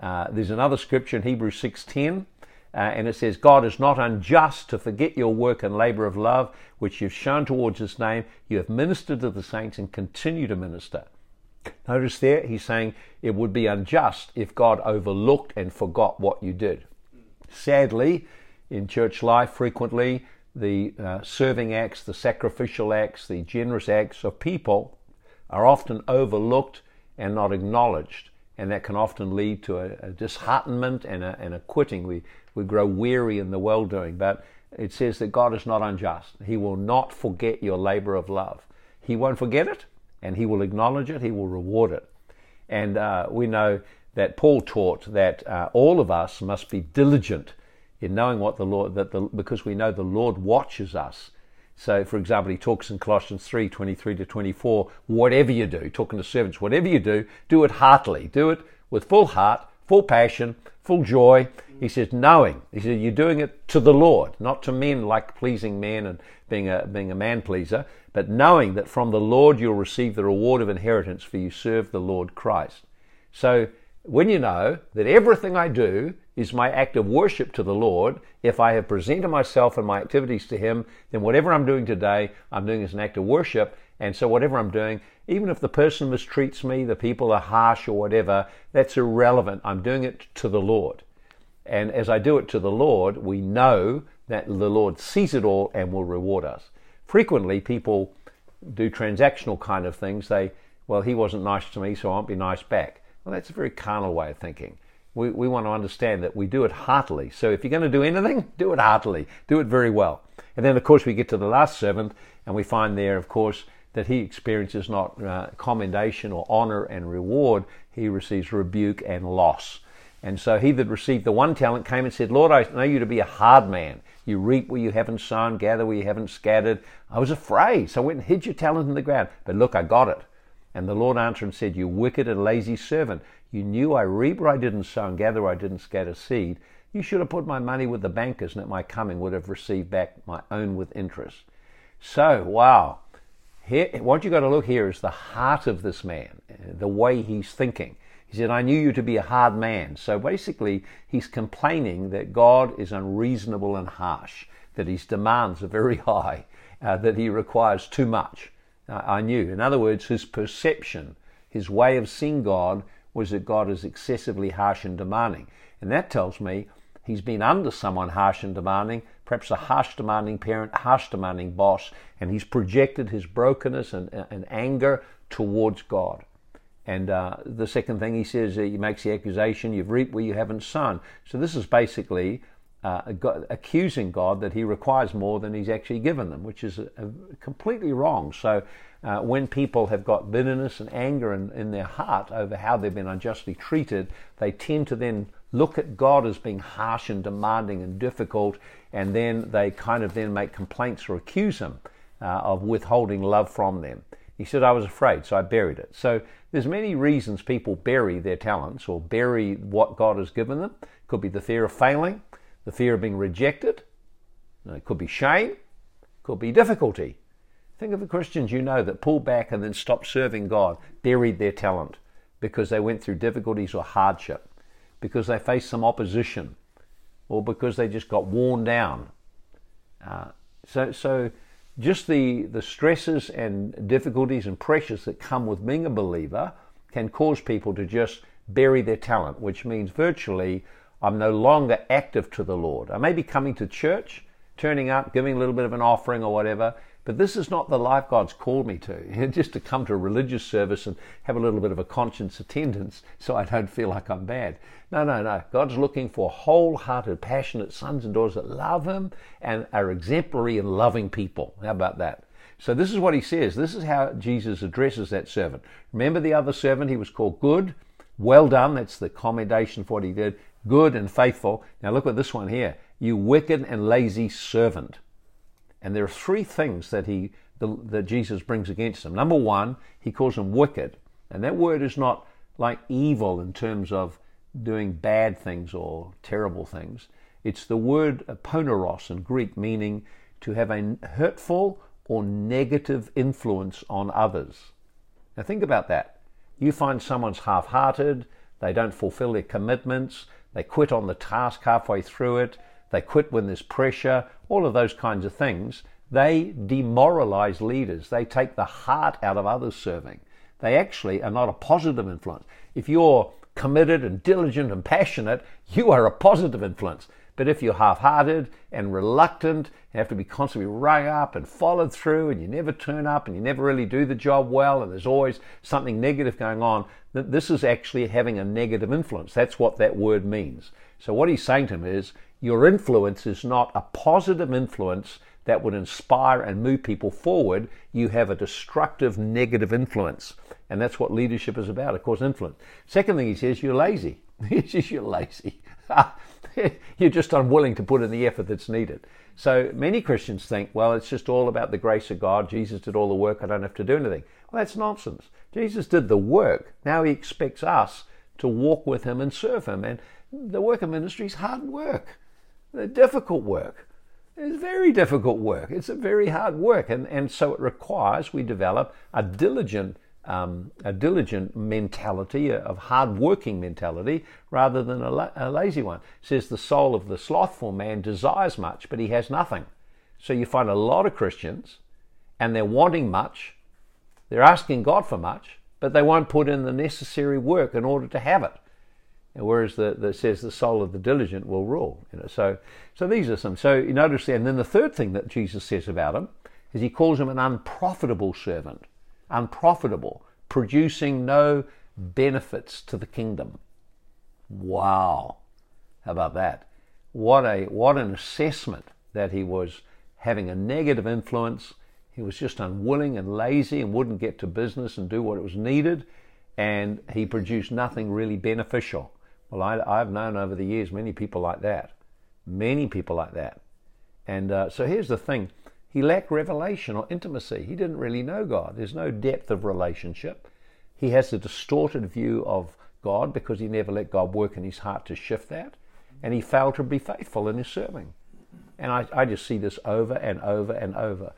Uh, there's another scripture in Hebrews 6:10. Uh, and it says, God is not unjust to forget your work and labor of love, which you've shown towards his name. You have ministered to the saints and continue to minister. Notice there, he's saying it would be unjust if God overlooked and forgot what you did. Sadly, in church life, frequently the uh, serving acts, the sacrificial acts, the generous acts of people are often overlooked and not acknowledged. And that can often lead to a, a disheartenment and a, and a quitting. We, we grow weary in the well doing. But it says that God is not unjust. He will not forget your labor of love. He won't forget it, and he will acknowledge it, he will reward it. And uh, we know that Paul taught that uh, all of us must be diligent in knowing what the Lord, that the, because we know the Lord watches us. So, for example, he talks in Colossians 3 23 to 24, whatever you do, talking to servants, whatever you do, do it heartily. Do it with full heart, full passion, full joy. He says, knowing. He says, you're doing it to the Lord, not to men like pleasing men and being a, being a man pleaser, but knowing that from the Lord you'll receive the reward of inheritance for you serve the Lord Christ. So when you know that everything I do is my act of worship to the Lord, if I have presented myself and my activities to Him, then whatever I'm doing today, I'm doing as an act of worship. And so whatever I'm doing, even if the person mistreats me, the people are harsh or whatever, that's irrelevant. I'm doing it to the Lord. And as I do it to the Lord, we know that the Lord sees it all and will reward us frequently people do transactional kind of things. They, well, he wasn't nice to me, so I won't be nice back. Well, that's a very carnal way of thinking. We, we want to understand that we do it heartily. So if you're going to do anything, do it heartily. Do it very well. And then, of course, we get to the last servant, and we find there, of course, that he experiences not uh, commendation or honor and reward, he receives rebuke and loss. And so he that received the one talent came and said, Lord, I know you to be a hard man. You reap where you haven't sown, gather where you haven't scattered. I was afraid, so I went and hid your talent in the ground. But look, I got it. And the Lord answered and said, You wicked and lazy servant, you knew I reap where I didn't sow and gather where I didn't scatter seed. You should have put my money with the bankers, and at my coming would have received back my own with interest. So, wow. Here, what you got to look here is the heart of this man, the way he's thinking. He said, I knew you to be a hard man. So basically, he's complaining that God is unreasonable and harsh, that his demands are very high, uh, that he requires too much. Uh, I knew. In other words, his perception, his way of seeing God was that God is excessively harsh and demanding. And that tells me he's been under someone harsh and demanding, perhaps a harsh demanding parent, harsh demanding boss, and he's projected his brokenness and, and anger towards God. And uh, the second thing he says, he makes the accusation, you've reaped where you haven't sown. So this is basically uh, God, accusing God that he requires more than he's actually given them, which is a, a completely wrong. So uh, when people have got bitterness and anger in, in their heart over how they've been unjustly treated, they tend to then look at God as being harsh and demanding and difficult, and then they kind of then make complaints or accuse him uh, of withholding love from them. He said, I was afraid, so I buried it. So there's many reasons people bury their talents or bury what God has given them. It could be the fear of failing, the fear of being rejected. It could be shame, it could be difficulty. Think of the Christians you know that pulled back and then stopped serving God, buried their talent because they went through difficulties or hardship, because they faced some opposition, or because they just got worn down. Uh, so, so just the, the stresses and difficulties and pressures that come with being a believer can cause people to just bury their talent, which means virtually I'm no longer active to the Lord. I may be coming to church, turning up, giving a little bit of an offering or whatever, but this is not the life God's called me to. Just to come to a religious service and have a little bit of a conscience attendance so I don't feel like I'm bad. No, no, no. God's looking for wholehearted, passionate sons and daughters that love Him and are exemplary and loving people. How about that? So this is what he says. This is how Jesus addresses that servant. Remember the other servant? He was called good. Well done. That's the commendation for what he did. Good and faithful. Now look at this one here. You wicked and lazy servant. And there are three things that he the, that Jesus brings against him. Number one, he calls them wicked, and that word is not like evil in terms of doing bad things or terrible things. It's the word poneros in Greek, meaning to have a hurtful or negative influence on others. Now think about that. You find someone's half-hearted, they don't fulfill their commitments, they quit on the task halfway through it, they quit when there's pressure, all of those kinds of things. They demoralize leaders. They take the heart out of others serving. They actually are not a positive influence. If you're committed and diligent and passionate, you are a positive influence. But if you're half hearted and reluctant, you have to be constantly rung up and followed through, and you never turn up and you never really do the job well, and there's always something negative going on, this is actually having a negative influence. That's what that word means. So, what he's saying to him is your influence is not a positive influence that would inspire and move people forward. You have a destructive, negative influence. And that's what leadership is about, of course, influence. Second thing he says, you're lazy. He says you're lazy. you're just unwilling to put in the effort that's needed. So many Christians think, well, it's just all about the grace of God. Jesus did all the work. I don't have to do anything. Well, that's nonsense. Jesus did the work. Now he expects us to walk with him and serve him. And the work of ministry is hard work, the difficult work. It's very difficult work. It's a very hard work, and, and so it requires we develop a diligent um, a diligent mentality, of hard working mentality, rather than a, la- a lazy one. It says the soul of the slothful man desires much, but he has nothing. So you find a lot of Christians, and they're wanting much, they're asking God for much, but they won't put in the necessary work in order to have it. Whereas the, says the soul of the diligent will rule. You know, so so these are some. So you notice and then the third thing that Jesus says about him is he calls him an unprofitable servant, unprofitable, producing no benefits to the kingdom. Wow, how about that? What a what an assessment that he was having a negative influence. He was just unwilling and lazy and wouldn't get to business and do what it was needed, and he produced nothing really beneficial. Well, I, I've known over the years many people like that, many people like that. And uh, so here's the thing he lacked revelation or intimacy. He didn't really know God. There's no depth of relationship. He has a distorted view of God because he never let God work in his heart to shift that. And he failed to be faithful in his serving. And I, I just see this over and over and over.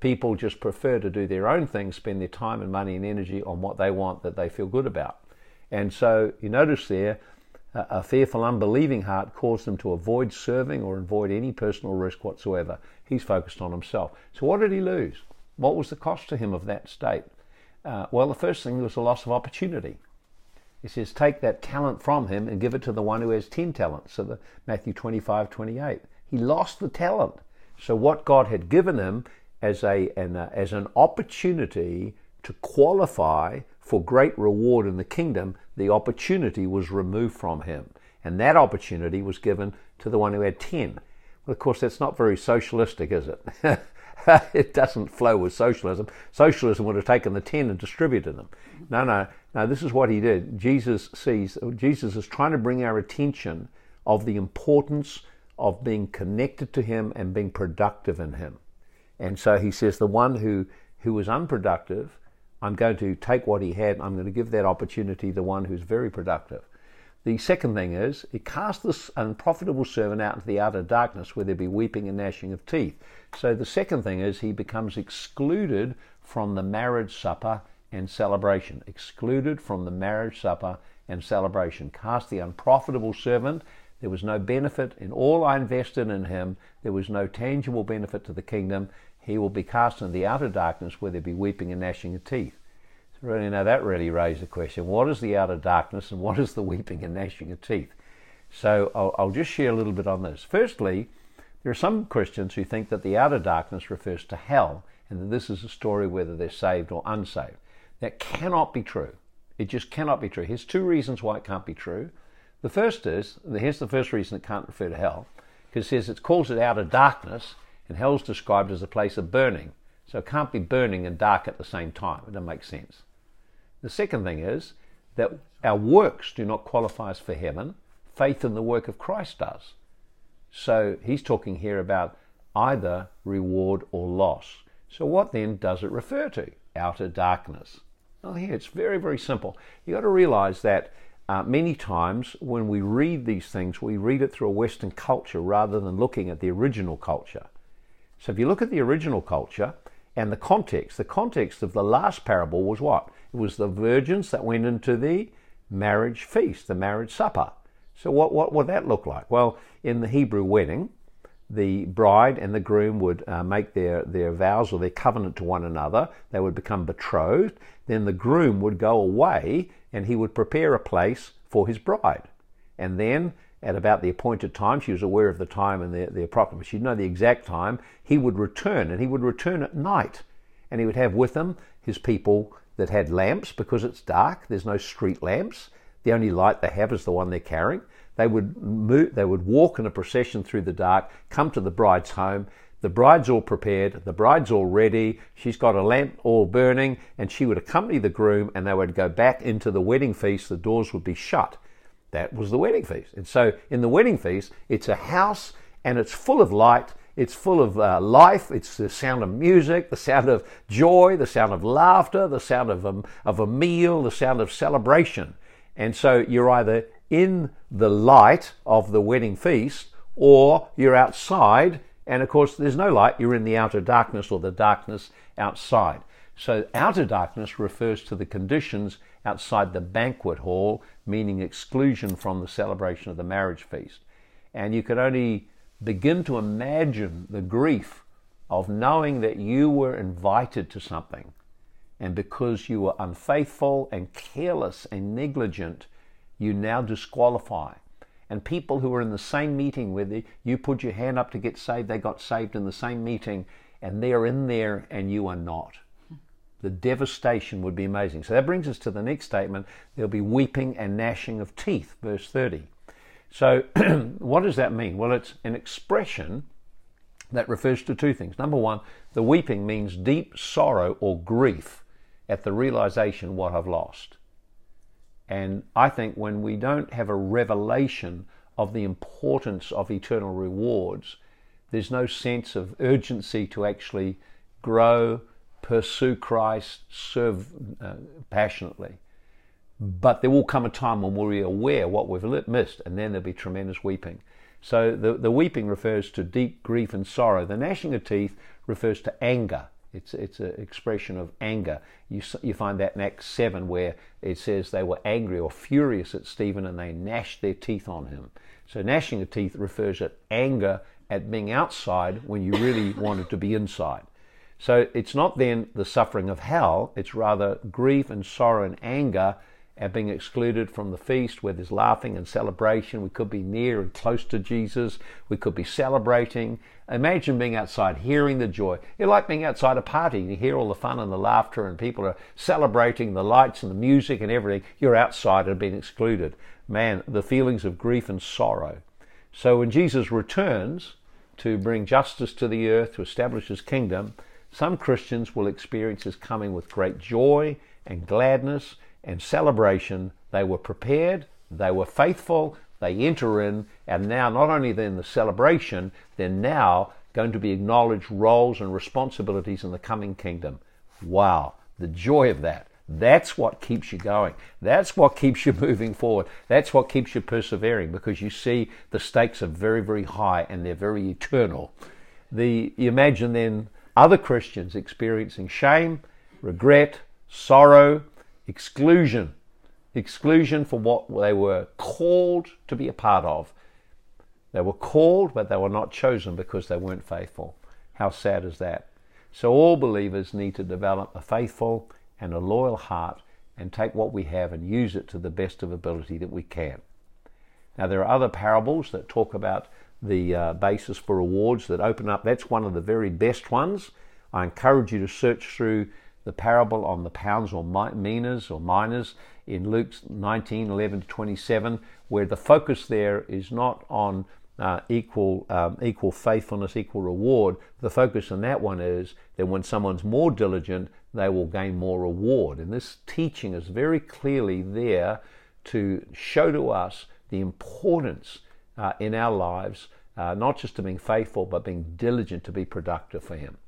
People just prefer to do their own thing, spend their time and money and energy on what they want that they feel good about. And so you notice there, a fearful, unbelieving heart caused him to avoid serving or avoid any personal risk whatsoever. He's focused on himself. So, what did he lose? What was the cost to him of that state? Uh, well, the first thing was the loss of opportunity. He says, Take that talent from him and give it to the one who has 10 talents. So, the, Matthew 25, 28. He lost the talent. So, what God had given him as, a, an, uh, as an opportunity to qualify for great reward in the kingdom, the opportunity was removed from him. And that opportunity was given to the one who had 10. Well, of course, that's not very socialistic, is it? it doesn't flow with socialism. Socialism would have taken the 10 and distributed them. No, no, no, this is what he did. Jesus sees, Jesus is trying to bring our attention of the importance of being connected to him and being productive in him. And so he says, the one who, who was unproductive, I'm going to take what he had, I'm going to give that opportunity to the one who's very productive. The second thing is, he cast this unprofitable servant out into the outer darkness where there be weeping and gnashing of teeth. So the second thing is, he becomes excluded from the marriage supper and celebration. Excluded from the marriage supper and celebration. Cast the unprofitable servant. There was no benefit in all I invested in him. There was no tangible benefit to the kingdom. He will be cast into the outer darkness where there be weeping and gnashing of teeth. So really, now that really raised the question what is the outer darkness and what is the weeping and gnashing of teeth? So I'll, I'll just share a little bit on this. Firstly, there are some Christians who think that the outer darkness refers to hell and that this is a story whether they're saved or unsaved. That cannot be true. It just cannot be true. Here's two reasons why it can't be true. The first is, here's the first reason it can't refer to hell, because it says it calls it outer darkness, and hell's described as a place of burning. So it can't be burning and dark at the same time. It doesn't make sense. The second thing is that our works do not qualify us for heaven. Faith in the work of Christ does. So he's talking here about either reward or loss. So what then does it refer to? Outer darkness. Well, here it's very, very simple. You've got to realize that uh, many times when we read these things, we read it through a Western culture rather than looking at the original culture. So if you look at the original culture and the context, the context of the last parable was what? It was the virgins that went into the marriage feast, the marriage supper. So, what, what would that look like? Well, in the Hebrew wedding, the bride and the groom would uh, make their, their vows or their covenant to one another. They would become betrothed. Then the groom would go away and he would prepare a place for his bride. And then, at about the appointed time, she was aware of the time and the, the approximate, she'd know the exact time, he would return. And he would return at night. And he would have with him his people that had lamps because it's dark. There's no street lamps. The only light they have is the one they're carrying. They would move, they would walk in a procession through the dark, come to the bride's home. The bride's all prepared, the bride's all ready, she's got a lamp all burning, and she would accompany the groom and they would go back into the wedding feast. The doors would be shut. That was the wedding feast. And so in the wedding feast, it's a house and it's full of light it's full of uh, life. It's the sound of music, the sound of joy, the sound of laughter, the sound of a, of a meal, the sound of celebration. And so you're either in the light of the wedding feast or you're outside. And of course, there's no light. You're in the outer darkness or the darkness outside. So, outer darkness refers to the conditions outside the banquet hall, meaning exclusion from the celebration of the marriage feast. And you could only begin to imagine the grief of knowing that you were invited to something and because you were unfaithful and careless and negligent, you now disqualify. And people who were in the same meeting with you, you put your hand up to get saved, they got saved in the same meeting, and they're in there and you are not. The devastation would be amazing. So that brings us to the next statement. There'll be weeping and gnashing of teeth, verse 30. So, what does that mean? Well, it's an expression that refers to two things. Number one, the weeping means deep sorrow or grief at the realization what I've lost. And I think when we don't have a revelation of the importance of eternal rewards, there's no sense of urgency to actually grow, pursue Christ, serve uh, passionately. But there will come a time when we'll be aware what we've missed, and then there'll be tremendous weeping. So the, the weeping refers to deep grief and sorrow. The gnashing of teeth refers to anger. It's, it's an expression of anger. You, you find that in Acts 7 where it says they were angry or furious at Stephen and they gnashed their teeth on him. So gnashing of teeth refers to anger at being outside when you really wanted to be inside. So it's not then the suffering of hell, it's rather grief and sorrow and anger at being excluded from the feast where there's laughing and celebration. We could be near and close to Jesus. We could be celebrating. Imagine being outside, hearing the joy. You're like being outside a party. You hear all the fun and the laughter, and people are celebrating the lights and the music and everything. You're outside and being excluded. Man, the feelings of grief and sorrow. So when Jesus returns to bring justice to the earth, to establish his kingdom, some Christians will experience his coming with great joy and gladness and celebration. They were prepared, they were faithful, they enter in, and now not only then the celebration, they're now going to be acknowledged roles and responsibilities in the coming kingdom. Wow, the joy of that. That's what keeps you going. That's what keeps you moving forward. That's what keeps you persevering because you see the stakes are very, very high and they're very eternal. The, you imagine then other Christians experiencing shame, regret, sorrow, exclusion, exclusion for what they were called to be a part of. They were called, but they were not chosen because they weren't faithful. How sad is that? So, all believers need to develop a faithful and a loyal heart and take what we have and use it to the best of ability that we can. Now, there are other parables that talk about the uh, basis for rewards that open up. That's one of the very best ones. I encourage you to search through the parable on the pounds or minas or miners in Luke 19 11 to 27, where the focus there is not on uh, equal um, equal faithfulness, equal reward. The focus on that one is that when someone's more diligent, they will gain more reward. And this teaching is very clearly there to show to us the importance uh, in our lives, uh, not just to being faithful, but being diligent to be productive for Him.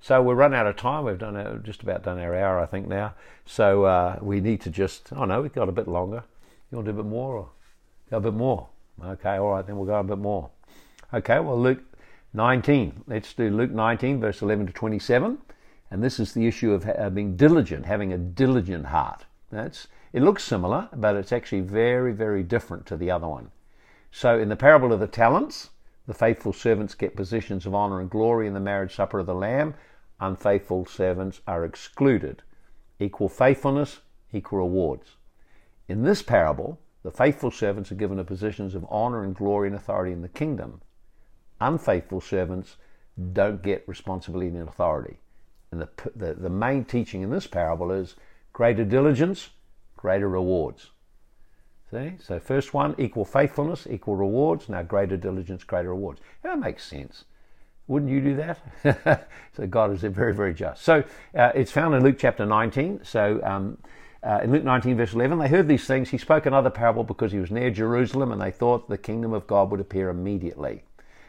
So we're run out of time. We've done our, just about done our hour, I think now. So uh, we need to just. Oh no, we've got a bit longer. You want to do a bit more? Or go a bit more? Okay, all right. Then we'll go a bit more. Okay. Well, Luke 19. Let's do Luke 19, verse 11 to 27. And this is the issue of uh, being diligent, having a diligent heart. That's. It looks similar, but it's actually very, very different to the other one. So in the parable of the talents, the faithful servants get positions of honor and glory in the marriage supper of the Lamb. Unfaithful servants are excluded. Equal faithfulness, equal rewards. In this parable, the faithful servants are given the positions of honor and glory and authority in the kingdom. Unfaithful servants don't get responsibility and authority. And the, the, the main teaching in this parable is greater diligence, greater rewards. See? So first one, equal faithfulness, equal rewards. Now greater diligence, greater rewards. that makes sense. Wouldn't you do that? so God is very, very just. So uh, it's found in Luke chapter 19. So um, uh, in Luke 19, verse 11, they heard these things. He spoke another parable because he was near Jerusalem and they thought the kingdom of God would appear immediately.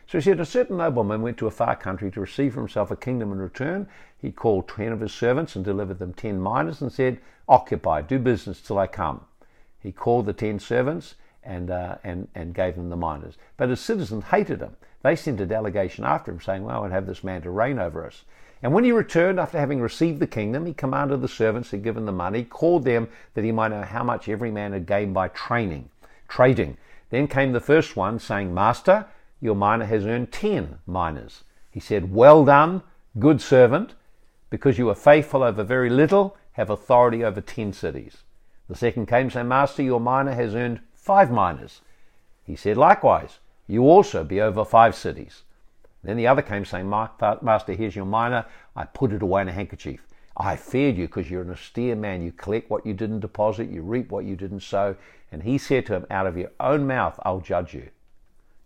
So he said, A certain nobleman went to a far country to receive for himself a kingdom in return. He called ten of his servants and delivered them ten minas and said, Occupy, do business till I come. He called the ten servants and, uh, and, and gave them the minas. But his citizens hated him. They sent a delegation after him, saying, Well, I'd have this man to reign over us. And when he returned, after having received the kingdom, he commanded the servants who had given the money, called them that he might know how much every man had gained by training, trading. Then came the first one, saying, Master, your mina has earned ten minas. He said, Well done, good servant, because you are faithful over very little, have authority over ten cities. The second came, saying, Master, your mina has earned five minas. He said, Likewise, you also be over five cities. Then the other came, saying, Master, here's your mina. I put it away in a handkerchief. I feared you because you're an austere man. You collect what you didn't deposit, you reap what you didn't sow. And he said to him, Out of your own mouth I'll judge you.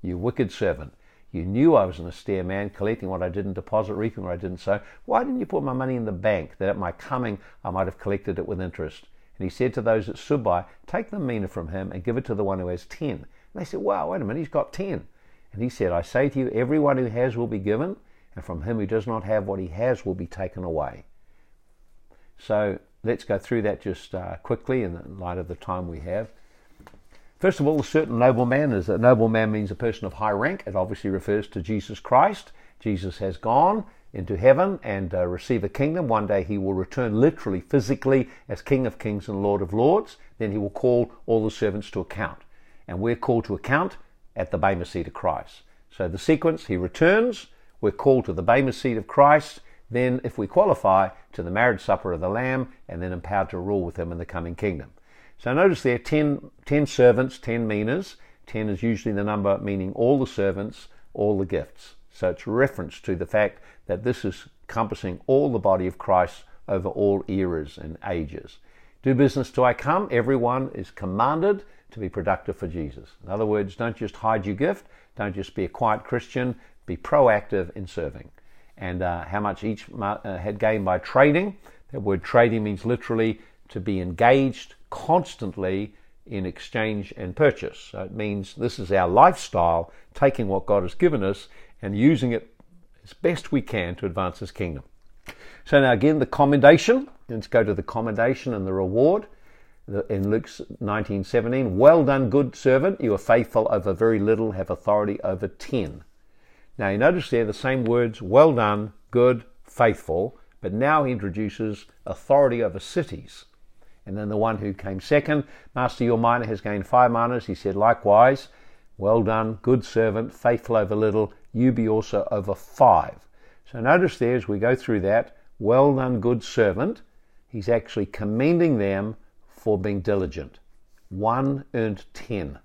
You wicked servant. You knew I was an austere man, collecting what I didn't deposit, reaping what I didn't sow. Why didn't you put my money in the bank, that at my coming I might have collected it with interest? And he said to those that stood by, Take the mina from him and give it to the one who has ten. And they said, Wow, wait a minute, he's got ten. And he said, I say to you, everyone who has will be given, and from him who does not have what he has will be taken away. So let's go through that just uh, quickly in light of the time we have. First of all, a certain nobleman is a nobleman means a person of high rank. It obviously refers to Jesus Christ. Jesus has gone into heaven and uh, receive a kingdom. One day he will return literally, physically, as King of Kings and Lord of Lords. Then he will call all the servants to account. And we're called to account at the Bema seat of Christ. So the sequence, he returns, we're called to the Bema seat of Christ, then, if we qualify, to the marriage supper of the Lamb, and then empowered to rule with him in the coming kingdom. So notice there 10, 10 servants, 10 minas. 10 is usually the number meaning all the servants, all the gifts. So it's reference to the fact that this is encompassing all the body of Christ over all eras and ages. Do business till I come. Everyone is commanded to be productive for Jesus. In other words, don't just hide your gift. Don't just be a quiet Christian. Be proactive in serving. And uh, how much each uh, had gained by trading. That word trading means literally to be engaged constantly in exchange and purchase. So it means this is our lifestyle, taking what God has given us and using it as best we can to advance His kingdom. So now again, the commendation. Let's go to the commendation and the reward in Luke 19:17. Well done, good servant. You are faithful over very little, have authority over ten. Now you notice there the same words, well done, good, faithful, but now he introduces authority over cities. And then the one who came second, Master, your mina has gained five minas. He said, likewise, well done, good servant, faithful over little, you be also over five. So notice there as we go through that, well done, good servant, he's actually commending them for being diligent. One earned ten.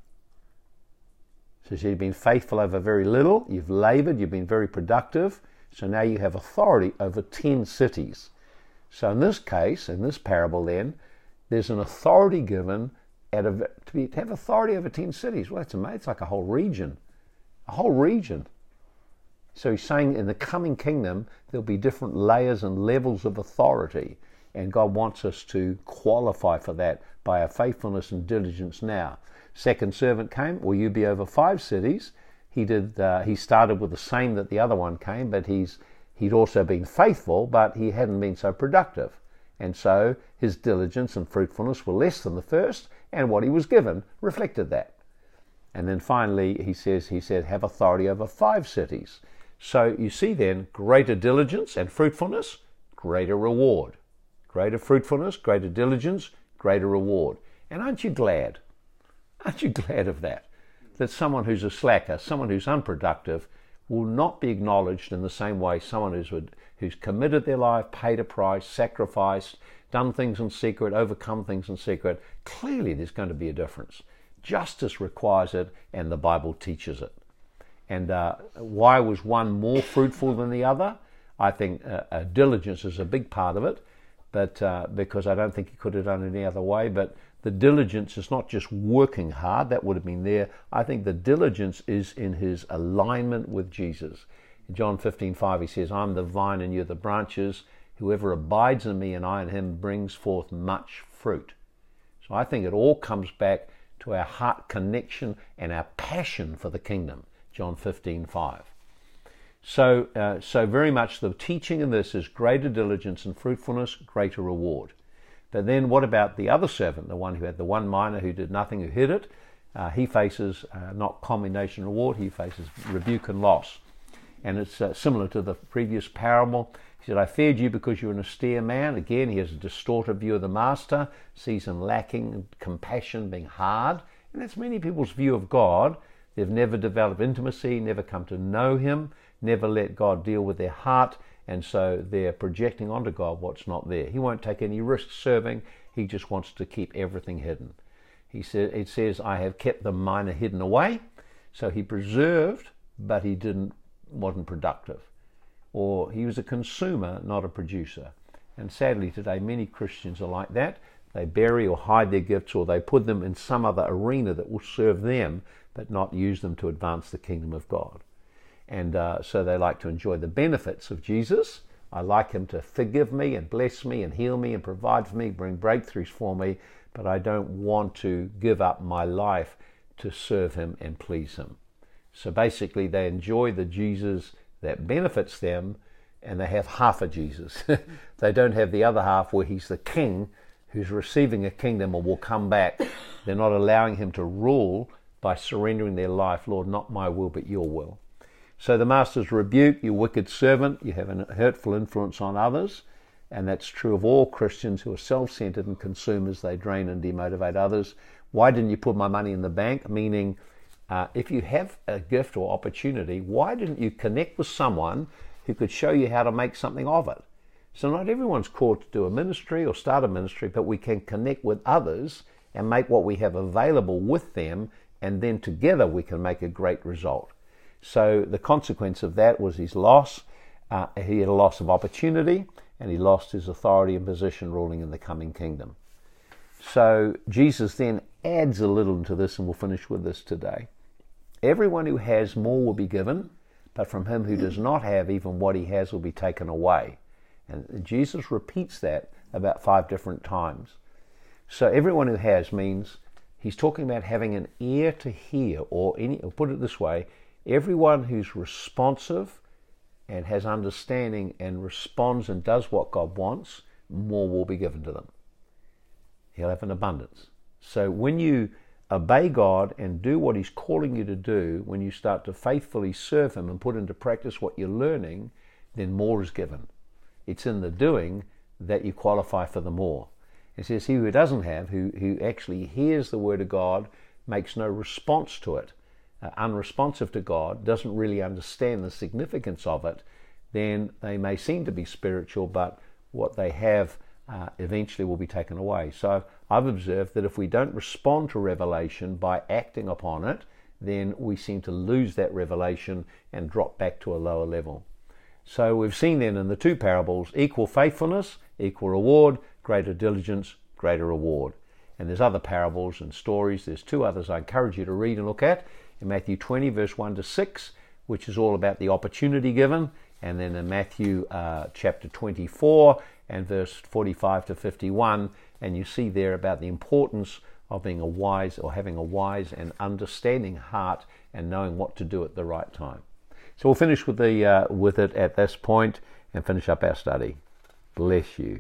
So you've been faithful over very little, you've labored, you've been very productive, so now you have authority over ten cities. So in this case, in this parable then, there's an authority given a, to, be, to have authority over 10 cities. Well, that's amazing. It's like a whole region. A whole region. So he's saying in the coming kingdom, there'll be different layers and levels of authority. And God wants us to qualify for that by our faithfulness and diligence now. Second servant came, will you be over five cities? He did. Uh, he started with the same that the other one came, but he's he'd also been faithful, but he hadn't been so productive. And so his diligence and fruitfulness were less than the first, and what he was given reflected that. And then finally, he says, he said, have authority over five cities. So you see then, greater diligence and fruitfulness, greater reward. Greater fruitfulness, greater diligence, greater reward. And aren't you glad? Aren't you glad of that? That someone who's a slacker, someone who's unproductive, will not be acknowledged in the same way someone who's, who's committed their life, paid a price, sacrificed, done things in secret, overcome things in secret. Clearly, there's going to be a difference. Justice requires it, and the Bible teaches it. And uh, why was one more fruitful than the other? I think uh, uh, diligence is a big part of it, but uh, because I don't think he could have done it any other way. But the diligence is not just working hard, that would have been there. I think the diligence is in his alignment with Jesus. In John 15, 5, he says, I'm the vine and you're the branches. Whoever abides in me and I in him brings forth much fruit. So I think it all comes back to our heart connection and our passion for the kingdom. John 15, 5. So, uh, so very much the teaching in this is greater diligence and fruitfulness, greater reward. But then what about the other servant, the one who had the one mina who did nothing, who hid it? Uh, he faces uh, not commendation reward, he faces rebuke and loss. And it's uh, similar to the previous parable. He said, I feared you because you're an austere man. Again, he has a distorted view of the master, sees him lacking compassion, being hard. And that's many people's view of God. They've never developed intimacy, never come to know him, never let God deal with their heart, and so they're projecting onto God what's not there. He won't take any risks serving, he just wants to keep everything hidden. He said, it says, I have kept the mina hidden away. So he preserved, but he didn't wasn't productive. Or he was a consumer, not a producer. And sadly today many Christians are like that. They bury or hide their gifts or they put them in some other arena that will serve them, but not use them to advance the kingdom of God. And uh, so they like to enjoy the benefits of Jesus. I like him to forgive me and bless me and heal me and provide for me, bring breakthroughs for me, but I don't want to give up my life to serve him and please him. So basically, they enjoy the Jesus that benefits them and they have half a Jesus. they don't have the other half where he's the king who's receiving a kingdom or will come back. They're not allowing him to rule by surrendering their life, Lord, not my will, but your will. So the master's rebuke, you wicked servant, you have a hurtful influence on others, and that's true of all Christians who are self centered and consumers. They drain and demotivate others. Why didn't you put my money in the bank? Meaning, uh, if you have a gift or opportunity, why didn't you connect with someone who could show you how to make something of it? So, not everyone's called to do a ministry or start a ministry, but we can connect with others and make what we have available with them, and then together we can make a great result. So the consequence of that was his loss. Uh, he had a loss of opportunity, and he lost his authority and position ruling in the coming kingdom. So Jesus then adds a little to this, and we'll finish with this today. Everyone who has more will be given, but from him who does not have, even what he has will be taken away. And Jesus repeats that about five different times. So everyone who has means he's talking about having an ear to hear, or any, or put it this way, everyone who's responsive and has understanding and responds and does what God wants, more will be given to them. He'll have an abundance. So when you obey God and do what He's calling you to do, when you start to faithfully serve Him and put into practice what you're learning, then more is given. It's in the doing that you qualify for the more. It says, He who doesn't have, who, who actually hears the Word of God, makes no response to it, uh, unresponsive to God, doesn't really understand the significance of it, then they may seem to be spiritual, but what they have uh, eventually will be taken away. So I've observed that if we don't respond to revelation by acting upon it, then we seem to lose that revelation and drop back to a lower level. So we've seen then in the two parables equal faithfulness, equal reward, greater diligence, greater reward. And there's other parables and stories. There's two others I encourage you to read and look at in Matthew 20, verse 1 to 6, which is all about the opportunity given, and then in Matthew uh, chapter 24 and verse 45 to 51, and you see there about the importance of being a wise or having a wise and understanding heart and knowing what to do at the right time. So we'll finish with the uh, with it at this point and finish up our study. Bless you.